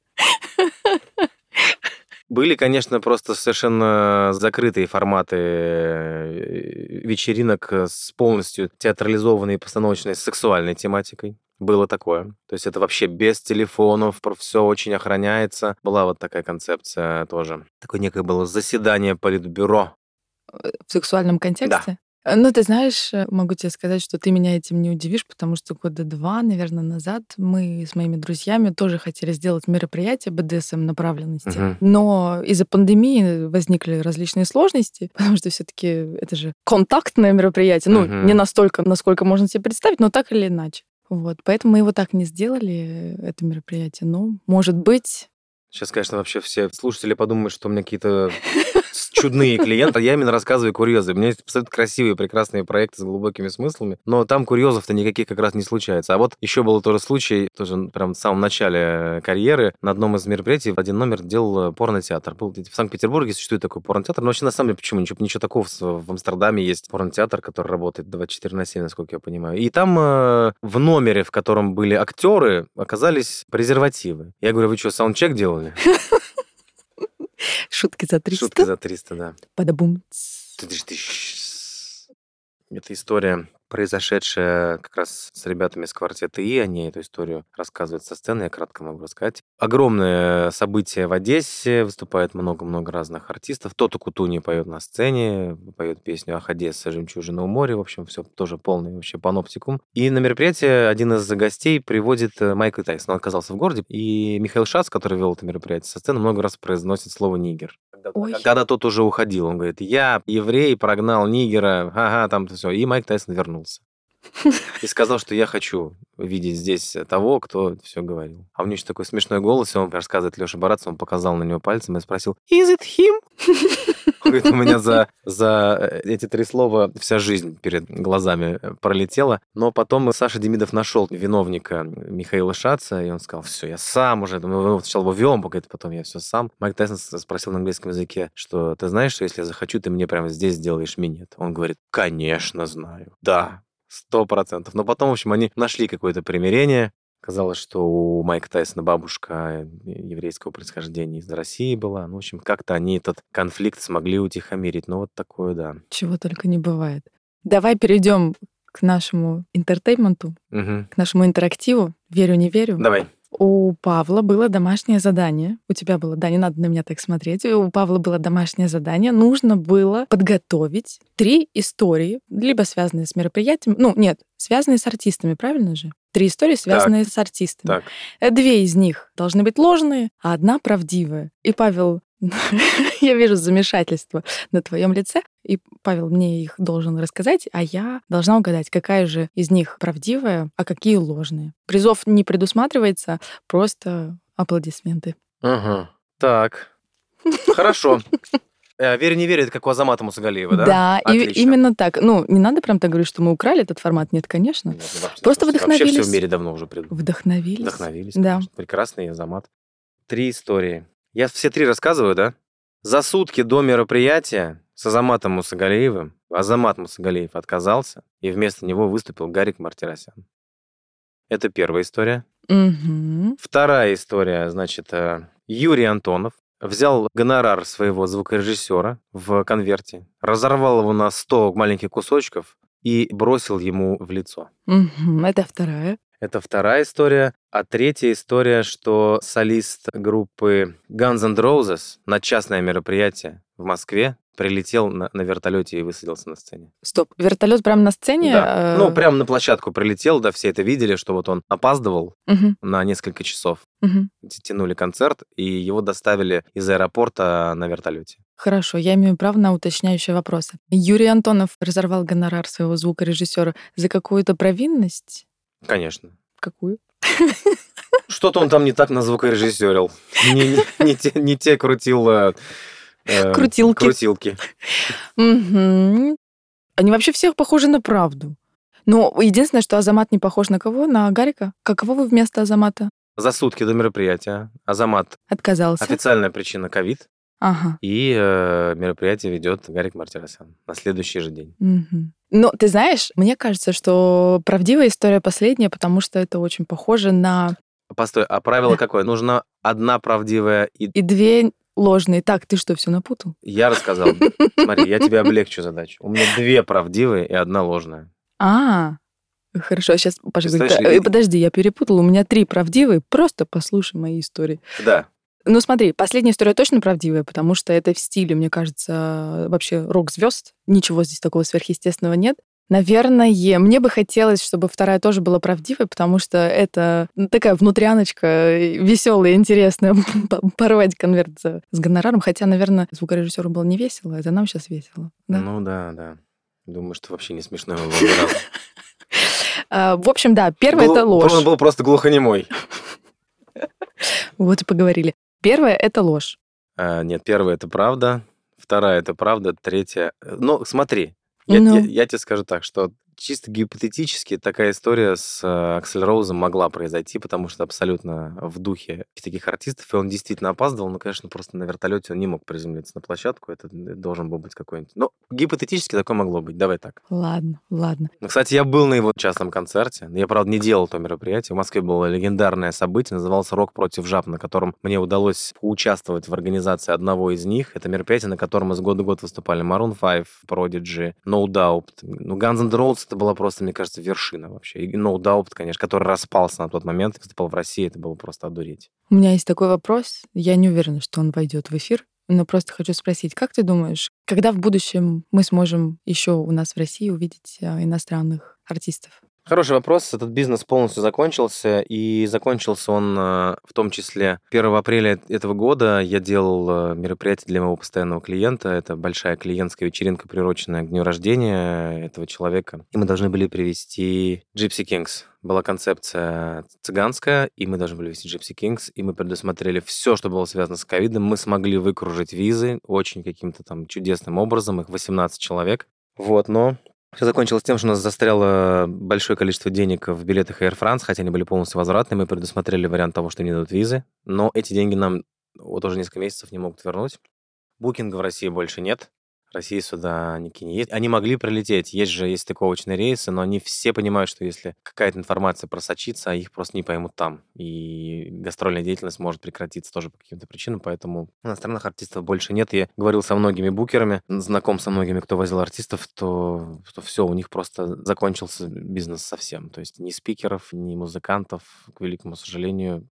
Были, конечно, просто совершенно закрытые форматы э, вечеринок с полностью театрализованной постановочной сексуальной тематикой. Было такое. То есть это вообще без телефонов, все очень охраняется. Была вот такая концепция тоже. Такое некое было заседание политбюро. В сексуальном контексте? Э, Ну, ты знаешь, э, могу тебе сказать, что ты меня этим не удивишь, потому что года два, наверное, назад мы с моими друзьями тоже хотели сделать мероприятие БДСМ направленности. Мгм. Но из-за пандемии возникли различные сложности, потому что все таки это же контактное мероприятие. Ну, Мгм. не настолько, насколько можно себе представить, но так или иначе. Вот, поэтому мы его так не сделали, э, это мероприятие. Но, может быть, Сейчас, конечно, вообще все слушатели подумают, что у меня какие-то чудные клиенты. Я именно рассказываю курьезы. У меня есть абсолютно красивые, прекрасные проекты с глубокими смыслами, но там курьезов-то никаких как раз не случается. А вот еще был тоже случай, тоже прям в самом начале карьеры, на одном из мероприятий один номер делал порнотеатр. Был в Санкт-Петербурге существует такой порнотеатр, но вообще на самом деле почему? Ничего, ничего такого. В в Амстердаме есть порнотеатр, который работает 24 на 7, насколько я понимаю. И там э, в номере, в котором были актеры, оказались презервативы. Я говорю, вы что, саундчек делали? Шутки за 300. Шутки за 300, да. Падабум. Это история, произошедшая как раз с ребятами из квартета И. Они эту историю рассказывают со сцены, я кратко могу рассказать. Огромное событие в Одессе, выступает много-много разных артистов. Тото Кутуни поет на сцене, поет песню «Ах, Одесса, жемчужина у моря». В общем, все тоже полный вообще паноптикум. И на мероприятие один из гостей приводит э, Майкл Тайсон. Он оказался в городе, и Михаил Шац, который вел это мероприятие со сцены, много раз произносит слово «нигер». Ой. Когда тот уже уходил, он говорит, я еврей, прогнал нигера, ага, там все. И Майк Тайсон вернулся. И сказал, что я хочу видеть здесь того, кто все говорил. А у него еще такой смешной голос, и он рассказывает Леша Барац, он показал на него пальцем и спросил, is it him? Он говорит, у меня за, за эти три слова вся жизнь перед глазами пролетела. Но потом Саша Демидов нашел виновника Михаила Шаца, и он сказал, все, я сам уже. Ну, сначала его вел, говорит, потом я все сам. Майк Тайсон спросил на английском языке, что ты знаешь, что если я захочу, ты мне прямо здесь сделаешь минет? Он говорит, конечно, знаю. Да, сто процентов. Но потом, в общем, они нашли какое-то примирение. Казалось, что у Майка Тайсона бабушка еврейского происхождения из России была. Ну, в общем, как-то они этот конфликт смогли утихомирить. Ну, вот такое, да. Чего только не бывает. Давай перейдем к нашему интертейменту, Мгм. к нашему интерактиву. Верю, не верю. Давай. У Павла было домашнее задание. У тебя было, да, не надо на меня так смотреть. У Павла было домашнее задание. Нужно было подготовить три истории, либо связанные с мероприятием. Ну, нет, связанные с артистами, правильно же? Три истории, связанные с артистами. Так. Две из них должны быть ложные, а одна правдивая. И Павел, я вижу замешательство на твоем лице, и Павел мне их должен рассказать, а я должна угадать, какая же из них правдивая, а какие ложные. Призов не предусматривается, просто аплодисменты. Ага. Так. Хорошо. Э, Верю, не верю, это как у Азамата Мусагалиева, да? и Отлично. именно так. Ну, не надо прям так говорить, что мы украли этот формат. Нет, конечно. Нет, ну, вообще- Просто Вообще вдохновились. все в мире давно уже придумали. Вдохновились. Вдохновились. Да. конечно. Прекрасный Азамат. Три истории. Я все три рассказываю, да? За сутки до мероприятия с Азаматом Мусагалиевым Азамат Мусагалиев отказался, и вместо него выступил Гарик Мартиросян. Это первая история. Мгм. Вторая история, значит, э, Юрий Антонов взял гонорар своего звукорежиссера в конверте, разорвал его на 100 маленьких кусочков и бросил ему в лицо. Мгм. Это вторая. Это вторая история. А третья история, что солист группы Guns N' Roses на частное мероприятие в Москве прилетел на, на вертолете и высадился на сцене. Стоп. Вертолет прямо на сцене? Да. э, Ну, прямо на площадку прилетел, да, все это видели, что вот он опаздывал мгм, на несколько часов. мгм. Тянули концерт, и его доставили из аэропорта на вертолете. Хорошо, я имею право на уточняющие вопросы. Юрий Антонов разорвал гонорар своего звукорежиссера за какую-то провинность? Конечно. Какую? Что-то он там не так на звукорежиссерил. Не, не- не те, не те крутил... э, Крутилки. Крутилки. Они вообще всех похожи на правду. Но единственное, что Азамат не похож на кого? На Гарика? Каково вы вместо Азамата? За сутки до мероприятия Азамат Отказался. Официальная причина ковид. Ага. И э, мероприятие ведет Гарик Мартиросян на следующий же день. Мгм. Но ты знаешь, мне кажется, что правдивая история последняя, потому что это очень похоже на Постой, а правило какое? Нужна одна правдивая и... и две ложные. Так, ты что, все напутал? Я рассказал. Смотри, я тебе облегчу задачу. У меня две правдивые и одна ложная. А, хорошо, сейчас, Паша говорит, «Э, подожди, я перепутала, у меня три правдивые, просто послушай мои истории. Да. Ну смотри, последняя история точно правдивая, потому что это в стиле, мне кажется, вообще рок-звезд. Ничего здесь такого сверхъестественного нет. Наверное, мне бы хотелось, чтобы вторая тоже была правдивой, потому что это ну, такая внутряночка веселая, интересная, порвать конверт с гонораром. Хотя, наверное, звукорежиссеру было не весело, это нам сейчас весело. да? Ну да, да. Думаю, что вообще не смешно его. А, в общем, да, первое это ложь. Он был просто глухонемой. Вот и поговорили. Первое это ложь. А, нет, первая это правда, вторая это правда, третья... Ну, смотри, я, Ну. я- я тебе скажу так, что чисто гипотетически такая история с э, Аксель Роузом могла произойти, потому что абсолютно в духе таких артистов, и он действительно опаздывал, но, конечно, просто на вертолете он не мог приземлиться на площадку, это должен был быть какой-нибудь... Ну, гипотетически такое могло быть, давай так. Ладно, ладно. Ну, кстати, я был на его частном концерте. Я, правда, не делал то мероприятие. В Москве было легендарное событие, называлось «Рок против жаб», на котором мне удалось поучаствовать в организации одного из них. Это мероприятие, на котором из года в год выступали Maroon 5, Prodigy, No Doubt. Ну, Guns N' Roses это была просто, мне кажется, вершина вообще. И No Doubt, конечно, который распался на тот момент, выступал в России, это было просто одуреть. У меня есть такой вопрос. Я не уверена, что он войдет в эфир, но просто хочу спросить, как ты думаешь, когда в будущем мы сможем еще у нас в России увидеть а, иностранных артистов? Хороший вопрос. Этот бизнес полностью закончился, и закончился он э, в том числе 1 апреля этого года. Я делал э, мероприятие для моего постоянного клиента. Это большая клиентская вечеринка, приуроченная к дню рождения этого человека. И мы должны были привести Gypsy Kings. Была концепция цыганская, и мы должны были вести Gypsy Kings, и мы предусмотрели все, что было связано с ковидом. Мы смогли выкружить визы очень каким-то там чудесным образом, их 18 человек. Вот, но все закончилось тем, что у нас застряло большое количество денег в билетах Air France, хотя они были полностью возвратные. Мы предусмотрели вариант того, что не дадут визы, но эти деньги нам вот уже несколько месяцев не могут вернуть. Букинга в России больше нет. России сюда никакие не есть. Они могли прилететь, есть же есть стыковочные рейсы, но они все понимают, что если какая-то информация просочится, их просто не поймут там. И гастрольная деятельность может прекратиться тоже по каким-то причинам, поэтому иностранных артистов больше нет. Я говорил со многими букерами, знаком со многими, кто возил артистов, то, то все, у них просто закончился бизнес совсем. То есть ни спикеров, ни музыкантов, к великому сожалению.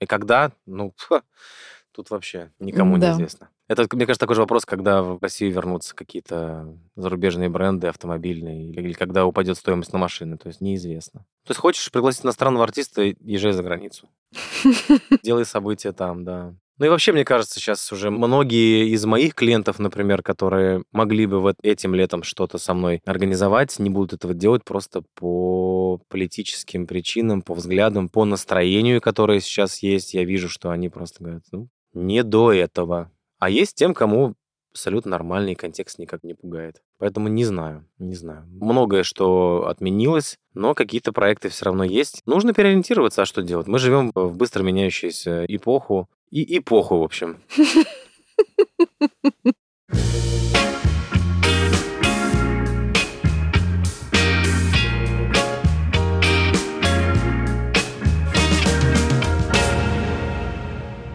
И когда? Ну, тут вообще никому Да. не известно. Это, мне кажется, такой же вопрос, когда в Россию вернутся какие-то зарубежные бренды автомобильные, или когда упадет стоимость на машины, то есть неизвестно. То есть хочешь пригласить иностранного артиста, езжай за границу. Делай события там, да. Ну и вообще, мне кажется, сейчас уже многие из моих клиентов, например, которые могли бы вот этим летом что-то со мной организовать, не будут этого делать просто по политическим причинам, по взглядам, по настроению, которое сейчас есть. Я вижу, что они просто говорят, ну, не до этого. А есть тем, кому абсолютно нормальный контекст никак не пугает. Поэтому не знаю, не знаю. Многое, что отменилось, но какие-то проекты все равно есть. Нужно переориентироваться, а что делать? Мы живем в быстро меняющуюся эпоху. И эпоху, в общем.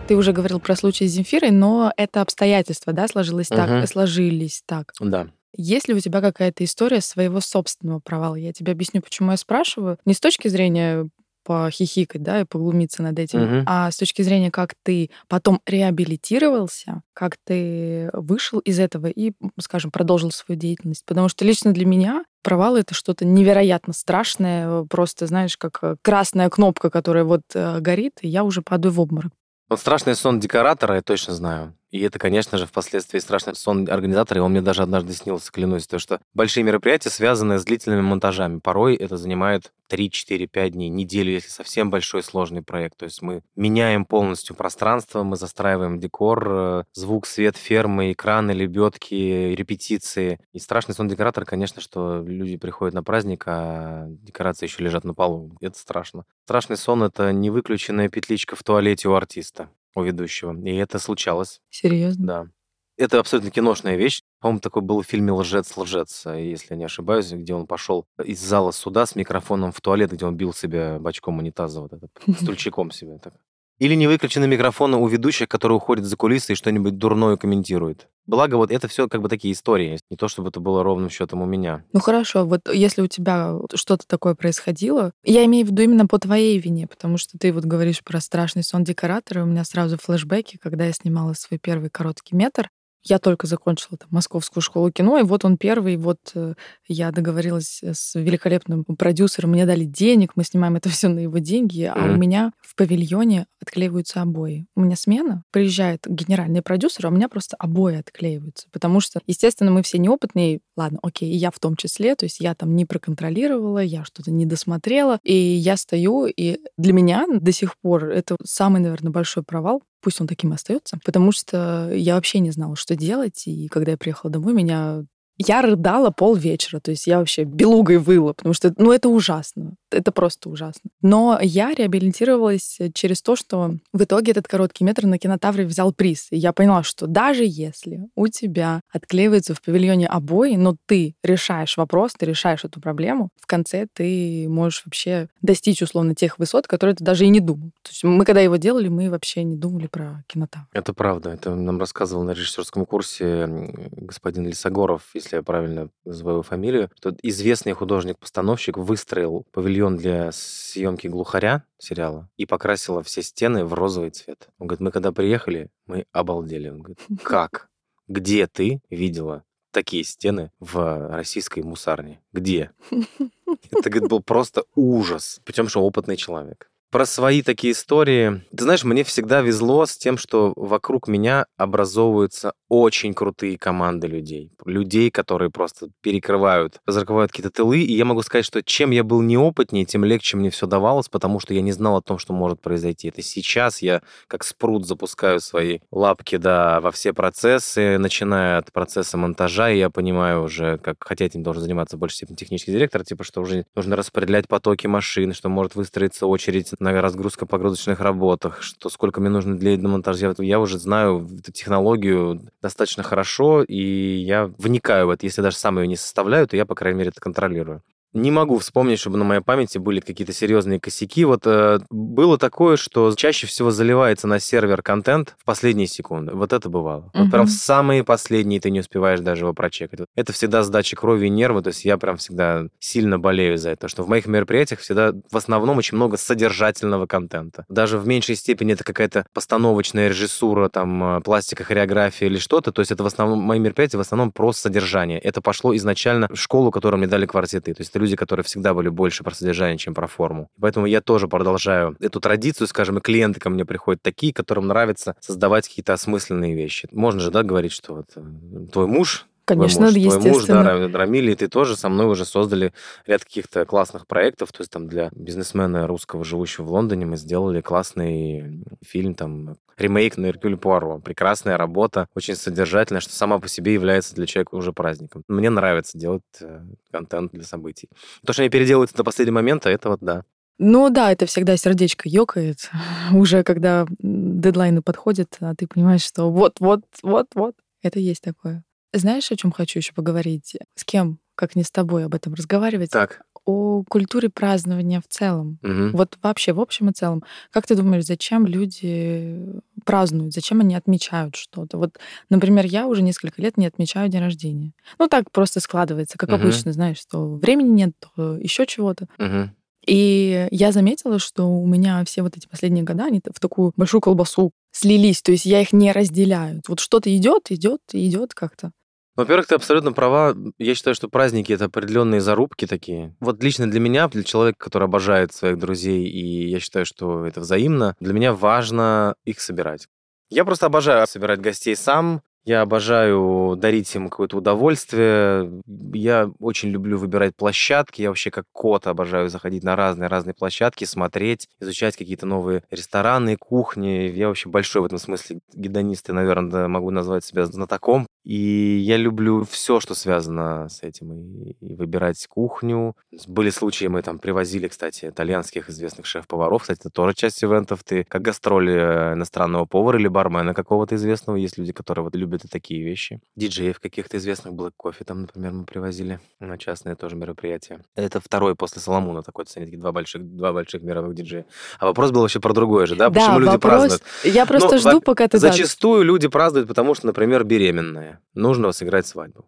Ты уже говорил про случай с Земфирой, но это обстоятельства, да, сложилось так, Мгм. сложились так. Да. Есть ли у тебя какая-то история своего собственного провала? Я тебе объясню, почему я спрашиваю. Не с точки зрения похихикать, да, и поглумиться над этим, Мгм. а с точки зрения, как ты потом реабилитировался, как ты вышел из этого и, скажем, продолжил свою деятельность. Потому что лично для меня провал — это что-то невероятно страшное, просто, знаешь, как э, красная кнопка, которая вот э, горит, и я уже падаю в обморок. Вот страшный сон декоратора я точно знаю. И это, конечно же, впоследствии страшный сон организатора, и он мне даже однажды снился, клянусь, то, что большие мероприятия связаны с длительными монтажами. Порой это занимает 3, 4, 5 дней, неделю, если совсем большой сложный проект. То есть мы меняем полностью пространство, мы застраиваем декор, э, звук, свет, фермы, экраны, лебедки, репетиции. И страшный сон декоратора, конечно, что люди приходят на праздник, а декорации еще лежат на полу. Это страшно. Страшный сон — это невыключенная петличка в туалете у артиста. У ведущего. И это случалось. Серьезно? Да. Это абсолютно киношная вещь. По-моему, такой был в фильме «Лжец-лжец», если я не ошибаюсь, где он пошел из зала суда с микрофоном в туалет, где он бил себя бачком унитаза, вот это, стульчиком себе. Так. Или не выключены микрофоны у ведущих, которые уходят за кулисы и что-нибудь дурное комментируют. Благо, вот это все как бы такие истории. Не то, чтобы это было ровным счетом у меня. Ну хорошо, вот если у тебя что-то такое происходило, я имею в виду именно по твоей вине, потому что ты вот говоришь про страшный сон декоратора, у меня сразу флешбеки, когда я снимала свой первый короткий метр, я только закончила там, Московскую школу кино, и вот он первый, вот э, я договорилась с великолепным продюсером, мне дали денег, мы снимаем это все на его деньги, а mm-hmm. у меня в павильоне отклеиваются обои. У меня смена, приезжает генеральный продюсер, а у меня просто обои отклеиваются, потому что, естественно, мы все неопытные, ладно, окей, и я в том числе, то есть я там не проконтролировала, я что-то не досмотрела, и я стою, и для меня до сих пор это самый, наверное, большой провал, пусть он таким остается, потому что я вообще не знала, что делать, и когда я приехала домой, меня я рыдала полвечера, то есть я вообще белугой выла, потому что, ну, это ужасно, это просто ужасно. Но я реабилитировалась через то, что в итоге этот короткий метр на кинотавре взял приз. И я поняла, что даже если у тебя отклеивается в павильоне обои, но ты решаешь вопрос, ты решаешь эту проблему, в конце ты можешь вообще достичь, условно, тех высот, которые ты даже и не думал. То есть мы, когда его делали, мы вообще не думали про кинотавр. Это правда. Это нам рассказывал на режиссерском курсе господин Лисогоров, если я правильно называю его фамилию, что известный художник-постановщик выстроил павильон для съемки «Глухаря» сериала и покрасила все стены в розовый цвет. Он говорит, мы когда приехали, мы обалдели. Он говорит, как? Где ты видела такие стены в российской мусарне? Где? Это, говорит, был просто ужас. Причем, что опытный человек про свои такие истории. Ты знаешь, мне всегда везло с тем, что вокруг меня образовываются очень крутые команды людей. Людей, которые просто перекрывают, закрывают какие-то тылы. И я могу сказать, что чем я был неопытнее, тем легче мне все давалось, потому что я не знал о том, что может произойти. Это сейчас я как спрут запускаю свои лапки да, во все процессы, начиная от процесса монтажа, и я понимаю уже, как, хотя этим должен заниматься больше степени технический директор, типа, что уже нужно распределять потоки машин, что может выстроиться очередь на разгрузка-погрузочных работах, что сколько мне нужно для монтажа. Я уже знаю эту технологию достаточно хорошо, и я вникаю в это. Если даже сам ее не составляю, то я, по крайней мере, это контролирую. Не могу вспомнить, чтобы на моей памяти были какие-то серьезные косяки. Вот э, было такое, что чаще всего заливается на сервер контент в последние секунды. Вот это бывало. Угу. Вот прям в самые последние ты не успеваешь даже его прочекать. Это всегда сдача крови и нервы. То есть я прям всегда сильно болею за это, что в моих мероприятиях всегда в основном очень много содержательного контента. Даже в меньшей степени это какая-то постановочная режиссура, там, э, пластика, хореография или что-то. То есть это в основном, мои мероприятия в основном про содержание. Это пошло изначально в школу, которую мне дали квартеты. То есть люди, которые всегда были больше про содержание, чем про форму. Поэтому я тоже продолжаю эту традицию, скажем, и клиенты ко мне приходят такие, которым нравится создавать какие-то осмысленные вещи. Можно же, да, говорить, что вот э, твой муж Конечно, твой муж, естественно. Твой муж, да, Рамиль, и ты тоже со мной уже создали ряд каких-то классных проектов. То есть там для бизнесмена русского, живущего в Лондоне, мы сделали классный фильм, там, ремейк на Эркюль Пуаро. Прекрасная работа, очень содержательная, что сама по себе является для человека уже праздником. Мне нравится делать э, контент для событий. То, что они переделывают до последнего момента, это вот да. Ну да, это всегда сердечко ёкает, уже когда дедлайны подходят, а ты понимаешь, что вот-вот, вот-вот, это есть такое. Знаешь, о чем хочу еще поговорить? С кем, как не с тобой, об этом разговаривать? Так. О культуре празднования в целом. Угу. Вот вообще в общем и целом. Как ты думаешь, зачем люди празднуют? Зачем они отмечают что-то? Вот, например, я уже несколько лет не отмечаю день рождения. Ну так просто складывается, как угу. обычно, знаешь, что времени нет, то еще чего-то. Угу. И я заметила, что у меня все вот эти последние года, они в такую большую колбасу слились, то есть я их не разделяю. Вот что-то идет, идет, идет как-то. Во-первых, ты абсолютно права. Я считаю, что праздники это определенные зарубки такие. Вот лично для меня, для человека, который обожает своих друзей, и я считаю, что это взаимно, для меня важно их собирать. Я просто обожаю собирать гостей сам. Я обожаю дарить им какое-то удовольствие. Я очень люблю выбирать площадки. Я вообще как кот обожаю заходить на разные-разные площадки, смотреть, изучать какие-то новые рестораны, кухни. Я вообще большой в этом смысле гедонист и, наверное, могу назвать себя знатоком И я люблю все, что связано с этим. И, и выбирать кухню. Были случаи, мы там привозили, кстати, итальянских известных шеф-поваров. Кстати, это тоже часть ивентов. Ты как гастроли э, иностранного повара или бармена какого-то известного. Есть люди, которые вот любят и такие вещи. Диджеев каких-то известных, Black Coffee там, например, мы привозили на частное тоже мероприятие. Это второй после Соломона такой, такие два больших, два больших мировых диджея. А вопрос был вообще про другое же, да? Да, Почему люди вопрос... празднуют? Я просто Ну, жду, пока ты... Зачастую люди празднуют, потому что, например, Нужно сыграть свадьбу.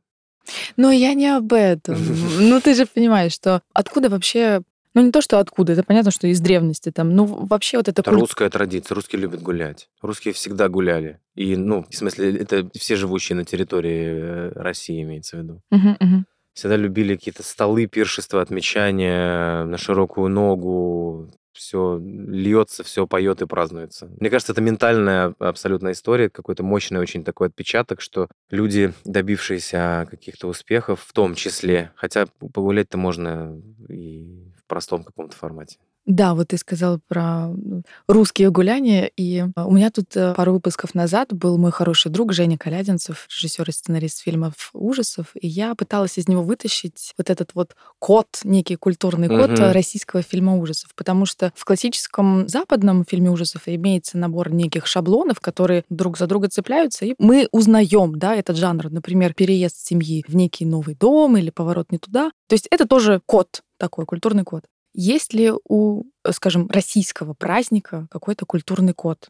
Но я не об этом. Ну, ты же понимаешь, что откуда вообще... Ну, не то, что откуда, это понятно, что из древности там. Ну, вообще вот это... Это культ- русская традиция. Русские любят гулять. Русские всегда гуляли. И, ну, в смысле, это все живущие на территории э, России имеется в виду. Мгм, мгм. Всегда любили какие-то столы, пиршества, отмечания на широкую ногу. Все льется, все поет и празднуется. Мне кажется, это ментальная абсолютная история, какой-то мощный очень такой отпечаток, что люди, добившиеся каких-то успехов, в том числе, хотя погулять-то можно и в простом каком-то формате. Да, вот ты сказал про ну, русские гуляния, и а, у меня тут э, пару выпусков назад был мой хороший друг Женя Калядинцев, режиссер и сценарист фильмов ужасов, и я пыталась из него вытащить вот этот вот код, некий культурный код э, российского фильма ужасов, потому что в классическом западном фильме ужасов имеется набор неких шаблонов, которые друг за друга цепляются, и мы узнаем, да, этот жанр, например, переезд семьи в некий новый дом или поворот не туда. То есть это тоже код такой, культурный код. Есть ли у, э, скажем, российского праздника какой-то культурный код?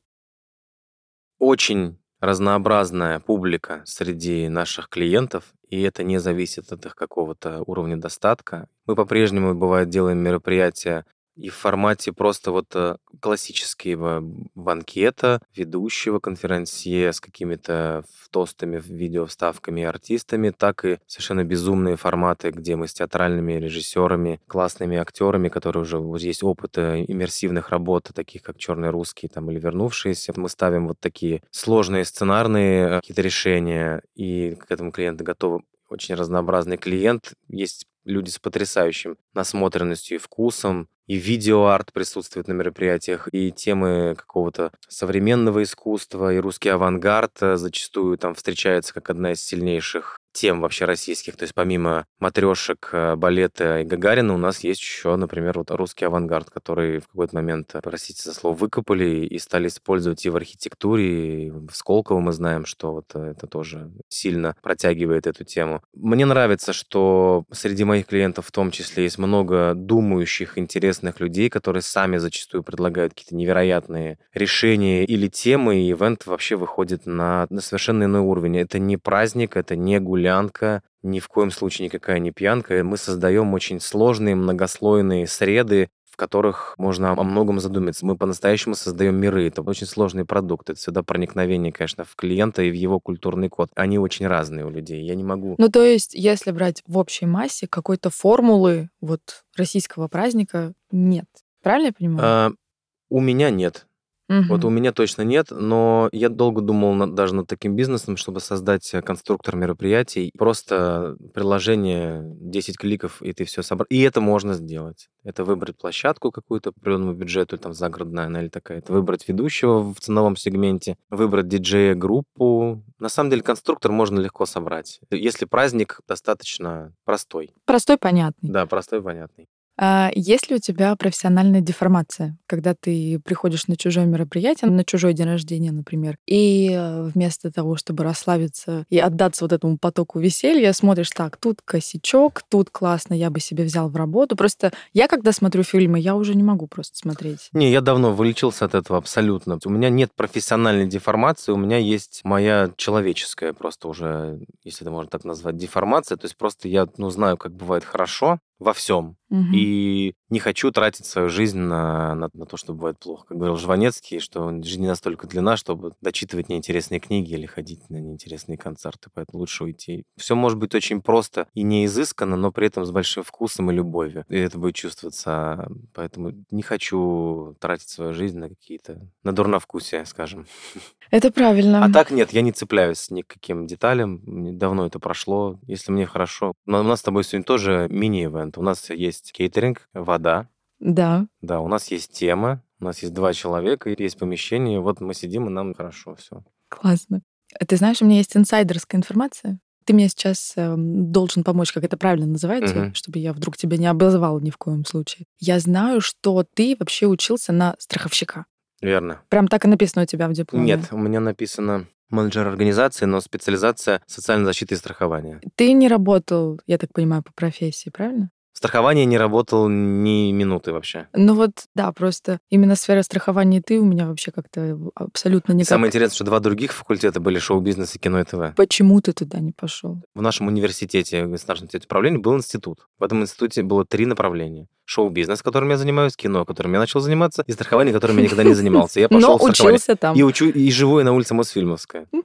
Очень разнообразная публика среди наших клиентов, и это не зависит от их какого-то уровня достатка. Мы по-прежнему, бывает, делаем мероприятия и в формате просто вот э, классического банкета, ведущего конферансье с какими-то тостами, видеовставками и артистами, так и совершенно безумные форматы, где мы с театральными режиссерами, классными актерами, которые уже есть опыт э, иммерсивных работ, таких как «Черный русский» там, или «Вернувшиеся». Мы ставим вот такие сложные сценарные э, какие-то решения, и к этому клиенты готовы. Очень разнообразный клиент. Есть люди с потрясающим насмотренностью и вкусом, и видеоарт присутствует на мероприятиях, и темы какого-то современного искусства, и русский авангард э, зачастую там встречается как одна из сильнейших тем вообще российских. То есть помимо матрешек, э, балета и Гагарина у нас есть еще, например, вот русский авангард, который в какой-то момент, э, простите за слово, выкопали и стали использовать и в архитектуре, и в Сколково мы знаем, что вот это тоже сильно протягивает эту тему. Мне нравится, что среди моих клиентов в том числе есть много думающих, интересных людей, которые сами зачастую предлагают какие-то невероятные решения или темы, и ивент вообще выходит на, на совершенно иной уровень. Это не праздник, это не гулянка, ни в коем случае никакая не пьянка. Мы создаем очень сложные, многослойные среды, в которых можно о многом задуматься. Мы по-настоящему создаем миры. Это очень сложный продукт. Это всегда проникновение, конечно, в клиента и в его культурный код. Они очень разные у людей. Я не могу... Ну, то есть, если брать в общей массе, какой-то формулы вот российского праздника нет. Правильно я понимаю? А, у меня нет. Мгм. Вот у меня точно нет, но я долго думал над- даже над таким бизнесом, чтобы создать э, конструктор мероприятий. Просто приложение, 10 кликов, и ты все собрал. И это можно сделать. Это выбрать площадку какую-то по определенному бюджету, там загородная она или такая. Это выбрать ведущего в ценовом сегменте, выбрать диджея, группу. На самом деле конструктор можно легко собрать. Если праздник достаточно простой. Простой, понятный. Да, простой, понятный. А есть ли у тебя профессиональная деформация, когда ты приходишь на чужое мероприятие, на чужой день рождения, например, и э, вместо того, чтобы расслабиться и отдаться вот этому потоку веселья, смотришь так, тут косячок, тут классно, я бы себе взял в работу. Просто я, когда смотрю фильмы, я уже не могу просто смотреть. Не, я давно вылечился от этого абсолютно. У меня нет профессиональной деформации, у меня есть моя человеческая просто уже, если это можно так назвать, деформация. То есть просто я ну, знаю, как бывает хорошо во всем. Мгм. И не хочу тратить свою жизнь на, на, на то, что бывает плохо. Как говорил Жванецкий, что жизнь не настолько длинна, чтобы дочитывать неинтересные книги или ходить на неинтересные концерты, поэтому лучше уйти. Все может быть очень просто и не изысканно, но при этом с большим вкусом и любовью. И это будет чувствоваться. Поэтому не хочу тратить свою жизнь на какие-то... на дурновкусие, скажем. Это правильно. А так нет, я не цепляюсь ни к каким деталям. Давно это прошло. Если мне хорошо... Но у нас с тобой сегодня тоже мини-ивент. У нас есть кейтеринг, вода. Да. Да, у нас есть тема, у нас есть два человека, и есть помещение. Вот мы сидим, и нам хорошо все. Классно. Ты знаешь, у меня есть инсайдерская информация. Ты мне сейчас э, должен помочь, как это правильно называется, Мгм. чтобы я вдруг тебя не обозвала ни в коем случае. Я знаю, что ты вообще учился на страховщика. Верно. Прям так и написано у тебя в дипломе. Нет, у меня написано менеджер организации, но специализация социальной защиты и страхования. Ты не работал, я так понимаю, по профессии, правильно? Страхование не работал ни минуты вообще. Ну вот, да, просто именно сфера страхования и ты у меня вообще как-то абсолютно никак. Самое интересное, что два других факультета были шоу-бизнес и кино и ТВ. Почему ты туда не пошел? В нашем университете, государственном университете управления, был институт. В этом институте было три направления. Шоу-бизнес, которым я занимаюсь, кино, которым я начал заниматься, и страхование, которым я никогда не занимался. Я пошел Но в страхование. учился там. И учу, и живу я на улице Мосфильмовская.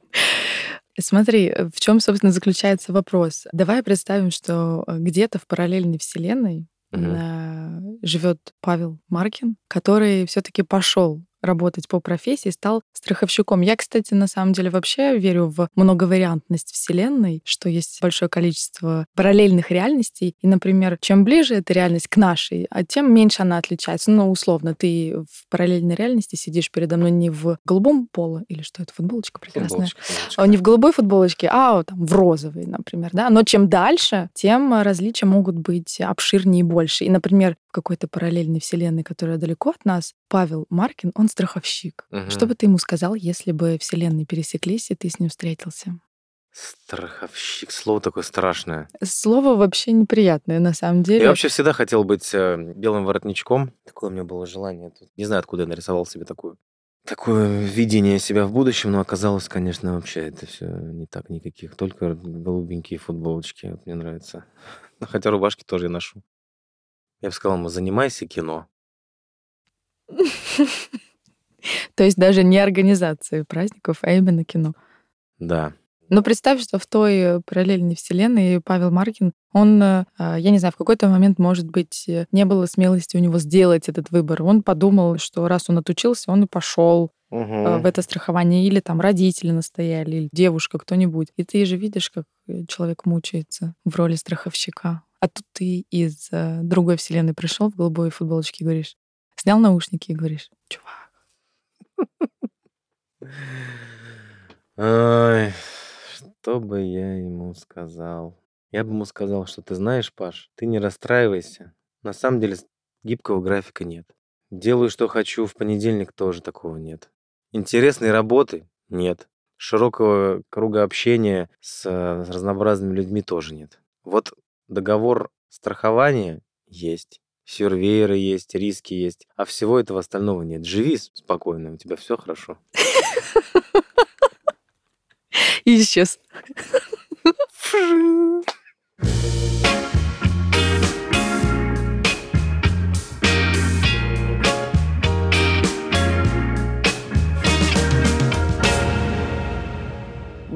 Смотри, э, в чем, собственно, заключается вопрос. Давай представим, что э, где-то в параллельной вселенной Мгм. живет Павел Маркин, который все-таки пошел работать по профессии, стал страховщиком. Я, кстати, на самом деле вообще верю в многовариантность Вселенной, что есть большое количество параллельных реальностей. И, например, чем ближе эта реальность к нашей, а тем меньше она отличается. Ну, условно, ты в параллельной реальности сидишь передо мной не в голубом поло, или что это, футболочка прекрасная, Футболочка, футболочка. а не в голубой футболочке, а там, в розовой, например. Да? Но чем дальше, тем различия могут быть обширнее и больше. И, например, в какой-то параллельной вселенной, которая далеко от нас, Павел Маркин, он страховщик. Мгм. Что бы ты ему сказал, если бы вселенные пересеклись, и ты с ним встретился? Страховщик. Слово такое страшное. Слово вообще неприятное, на самом деле. Я вообще всегда хотел быть э, белым воротничком. Такое у меня было желание. Не знаю, откуда я нарисовал себе такую такое видение себя в будущем, но оказалось, конечно, вообще это все не так никаких. Только голубенькие футболочки. Вот мне нравится. Ну, Хотя рубашки тоже я ношу. Я бы сказал ему, занимайся кино. То есть даже не организацией праздников, а именно кино. Да. Но представь, что в той э, параллельной вселенной Павел Маркин, он, э, а, я не знаю, в какой-то момент, может быть, э, не было смелости у него сделать этот выбор. Он подумал, что раз он отучился, он и пошел э, в это страхование. Или там родители настояли, или девушка, кто-нибудь. И ты же видишь, как человек мучается в роли страховщика. А тут ты из другой вселенной пришел в голубой футболочке и говоришь, снял наушники и говоришь, чувак, Ой, что бы я ему сказал? Я бы ему сказал, что ты знаешь, Паш, ты не расстраивайся. На самом деле гибкого графика нет. Делаю, что хочу, в понедельник тоже такого нет. Интересной работы нет. Широкого круга общения с, э, с разнообразными людьми тоже нет. Вот договор страхования есть, сервейеры есть, риски есть, а всего этого остального нет. Живи спокойно, у тебя все хорошо. и исчез.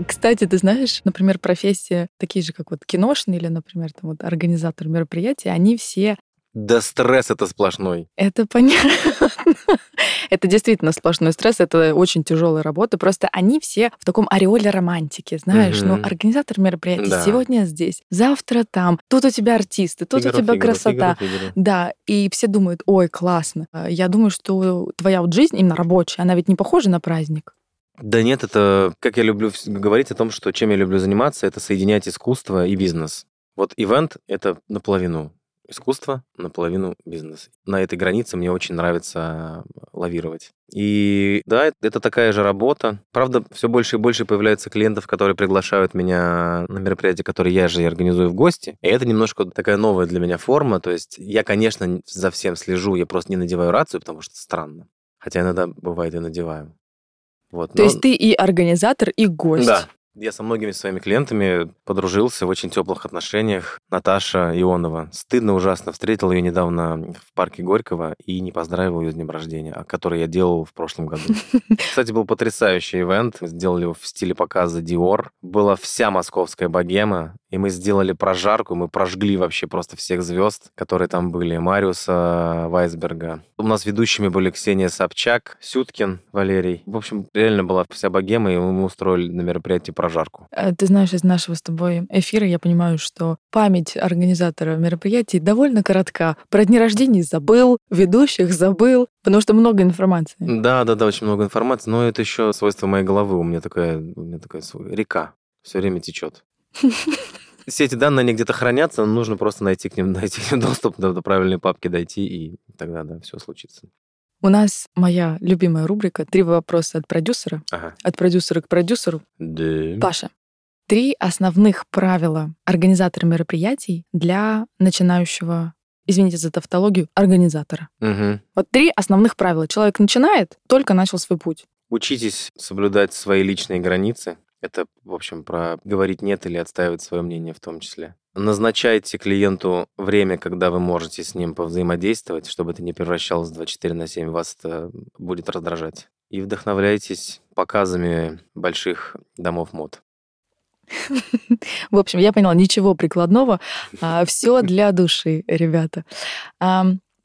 Кстати, ты знаешь, например, профессии такие же, как вот киношные или, например, там вот организатор мероприятий, они все Да стресс это сплошной. Это понятно. Это действительно сплошной стресс, это очень тяжелая работа. Просто они все в таком ореоле романтики, знаешь. Ну, организатор мероприятий Да. сегодня здесь, завтра там. Тут у тебя артисты, тут у тебя красота. Да, и все думают, ой, классно. А Я думаю, что твоя вот жизнь именно рабочая, она ведь не похожа на праздник. Да нет, это, как я люблю говорить о том, что чем я люблю заниматься, это соединять искусство и бизнес. Вот ивент — это наполовину искусство, наполовину бизнес. На этой границе мне очень нравится лавировать. И да, это- это такая же работа. Правда, все больше и больше появляется клиентов, которые приглашают меня на мероприятия, которые я же и организую в гости. И это немножко такая новая для меня форма. То есть я, конечно, за всем слежу, я просто не надеваю рацию, потому что странно. Хотя иногда бывает и надеваю. Вот, То но- есть ты и организатор, и гость. да. Я со многими своими клиентами подружился в очень теплых отношениях. Наташа Ионова. Стыдно ужасно. Встретил ее недавно в парке Горького и не поздравил ее с днем рождения, а который я делал в прошлом году. Кстати, был потрясающий ивент. Сделали его в стиле показа Dior. Была вся московская богема. И мы сделали прожарку, мы прожгли вообще просто всех звезд, которые там были, Мариуса Вайсберга. У нас ведущими были Ксения Собчак, Сюткин Валерий. В общем, реально была вся богема, и мы устроили на мероприятии прожарку. Э, ты знаешь, из нашего с тобой эфира я понимаю, что память организатора мероприятий довольно коротка. Про дни рождения забыл, ведущих забыл, потому что много информации. Да, да, да, очень много информации, но это еще свойство моей головы. У меня такая, у меня такая река все время течет. Все эти данные, они где-то хранятся, нужно просто найти к ним, найти доступ до, до правильной папки, дойти, и тогда, да, все случится. У нас моя любимая рубрика «Три вопроса от продюсера». Ага. От продюсера к продюсеру. Да. Паша, три основных правила организатора мероприятий для начинающего, извините за тавтологию, организатора. Угу. Вот три основных правила. Человек начинает, только начал свой путь. Учитесь соблюдать свои личные границы. Это, в общем, про говорить нет или отстаивать свое мнение в том числе. Назначайте клиенту время, когда вы можете с ним повзаимодействовать, чтобы это не превращалось в 24 на 7, вас это будет раздражать. И вдохновляйтесь показами больших домов мод. В общем, я поняла, ничего прикладного, а, все для души, ребята.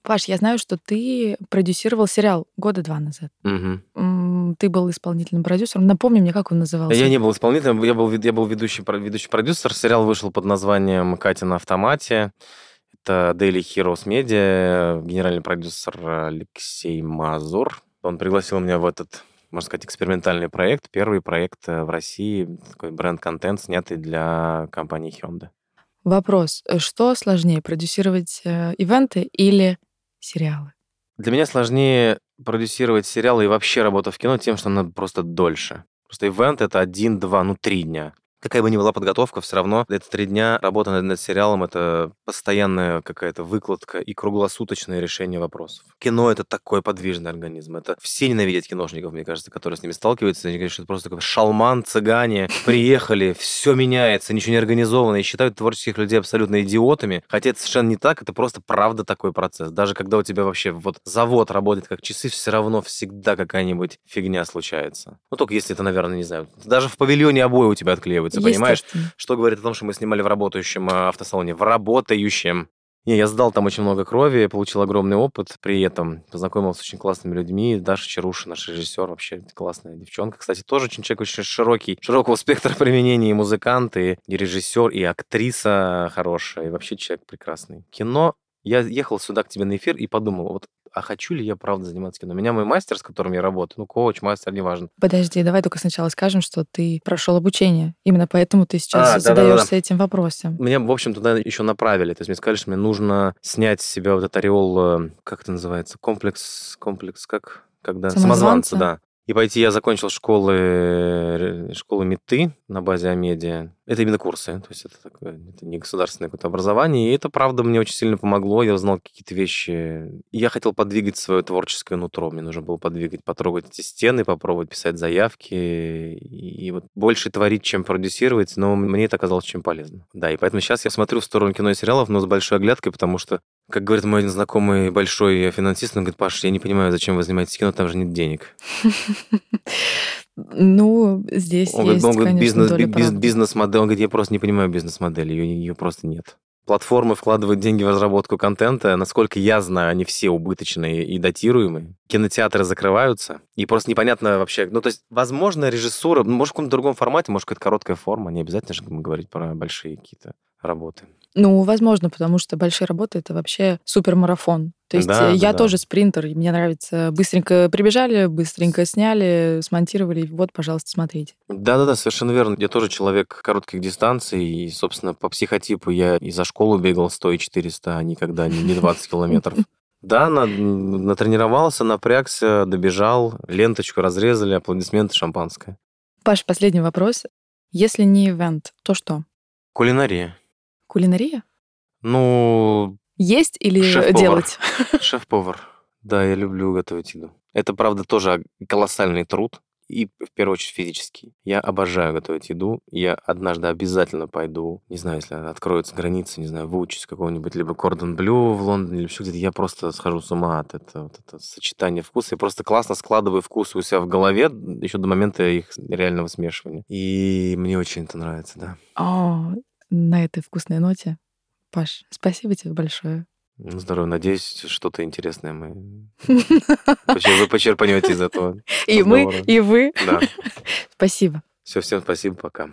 Паш, я знаю, что ты продюсировал сериал года два назад. Угу. Ты был исполнительным продюсером. Напомни мне, как он назывался. Я не был исполнителем, я был, я был ведущий, ведущий продюсер. Сериал вышел под названием «Катя на автомате». Это Daily Heroes Media, генеральный продюсер Алексей Мазур. Он пригласил меня в этот, можно сказать, экспериментальный проект. Первый проект э, в России, такой бренд-контент, снятый для компании Hyundai. Вопрос. Что сложнее, продюсировать э, ивенты или сериалы? Для меня сложнее продюсировать сериалы и вообще работа в кино тем, что надо просто дольше. Просто ивент — это один, два, ну, три дня. Какая бы ни была подготовка, все равно это три дня работа над, над сериалом, это постоянная какая-то выкладка и круглосуточное решение вопросов. Кино — это такой подвижный организм. Это все ненавидят киношников, мне кажется, которые с ними сталкиваются. Они говорят, что это просто такой шалман, цыгане, приехали, все меняется, ничего не организовано, и считают творческих людей абсолютно идиотами. Хотя это совершенно не так, это просто правда такой процесс. Даже когда у тебя вообще вот завод работает как часы, все равно всегда какая-нибудь фигня случается. Ну, только если это, наверное, не знаю, даже в павильоне обои у тебя отклеивают требуется, понимаешь? Что говорит о том, что мы снимали в работающем э, автосалоне? В работающем. Не, я сдал там очень много крови, получил огромный опыт при этом, познакомился с очень классными людьми. Даша Чаруша, наш режиссер, вообще классная девчонка. Кстати, тоже очень человек очень широкий, широкого спектра применения и музыкант, и, и режиссер, и актриса хорошая, и вообще человек прекрасный. Кино я ехал сюда к тебе на эфир и подумал, вот а хочу ли я правда заниматься кино? У меня мой мастер, с которым я работаю, ну, коуч, мастер, неважно. Подожди, давай только сначала скажем, что ты прошел обучение. Именно поэтому ты сейчас а, задаешься да, да, да. этим вопросом. Меня, в общем, туда еще направили. То есть мне сказали, что мне нужно снять с себя вот этот ореол, э, как это называется, комплекс, комплекс, как? Когда самозванца, самозванца да. И пойти я закончил школы, э, школы МИТы на базе Амедиа. Это именно курсы, то есть это, такое, это не государственное какое-то образование. И это, правда, мне очень сильно помогло. Я узнал какие-то вещи. я хотел подвигать свое творческое нутро. Мне нужно было подвигать, потрогать эти стены, попробовать писать заявки. И вот больше творить, чем продюсировать. Но мне это оказалось очень полезно. Да, и поэтому сейчас я смотрю в сторону кино и сериалов, но с большой оглядкой, потому что как говорит мой знакомый большой финансист, он говорит, Паш, я не понимаю, зачем вы занимаетесь кино, там же нет денег. Ну, здесь он есть, говорит, конечно, бизнес, доля бизнес, бизнес-модель. Он говорит, я просто не понимаю бизнес-модель, ее, ее просто нет. Платформы вкладывают деньги в разработку контента. Насколько я знаю, они все убыточные и датируемые. Кинотеатры закрываются, и просто непонятно вообще... Ну, то есть, возможно, режиссура, может, в каком-то другом формате, может, какая-то короткая форма, не обязательно же говорить про большие какие-то работы. Ну, возможно, потому что большие работы это вообще супермарафон. То есть да, я да, тоже спринтер, и мне нравится быстренько прибежали, быстренько сняли, смонтировали, вот, пожалуйста, смотрите. Да-да-да, совершенно верно. Я тоже человек коротких дистанций, и, собственно, по психотипу я и за школу бегал 100 и 400, а никогда не 20 километров. Да, натренировался, напрягся, добежал, ленточку разрезали, аплодисменты, шампанское. Паш, последний вопрос. Если не ивент, то что? Кулинария. Кулинария? Ну... Есть или шеф-повар. делать? Шеф-повар. Да, я люблю готовить еду. Это, правда, тоже колоссальный труд и, в первую очередь, физический. Я обожаю готовить еду. Я однажды обязательно пойду, не знаю, если откроются границы, не знаю, выучусь какого-нибудь либо кордон блю в Лондоне, или еще где-то. Я просто схожу с ума от этого, вот это сочетания вкуса. Я просто классно складываю вкусы у себя в голове еще до момента их реального смешивания. И мне очень это нравится, да. О, на этой вкусной ноте. Паш, спасибо тебе большое. Здорово. Надеюсь, что-то интересное мы вы почерпнете из этого. И мы, и вы. Да. Спасибо. Все, всем спасибо, пока.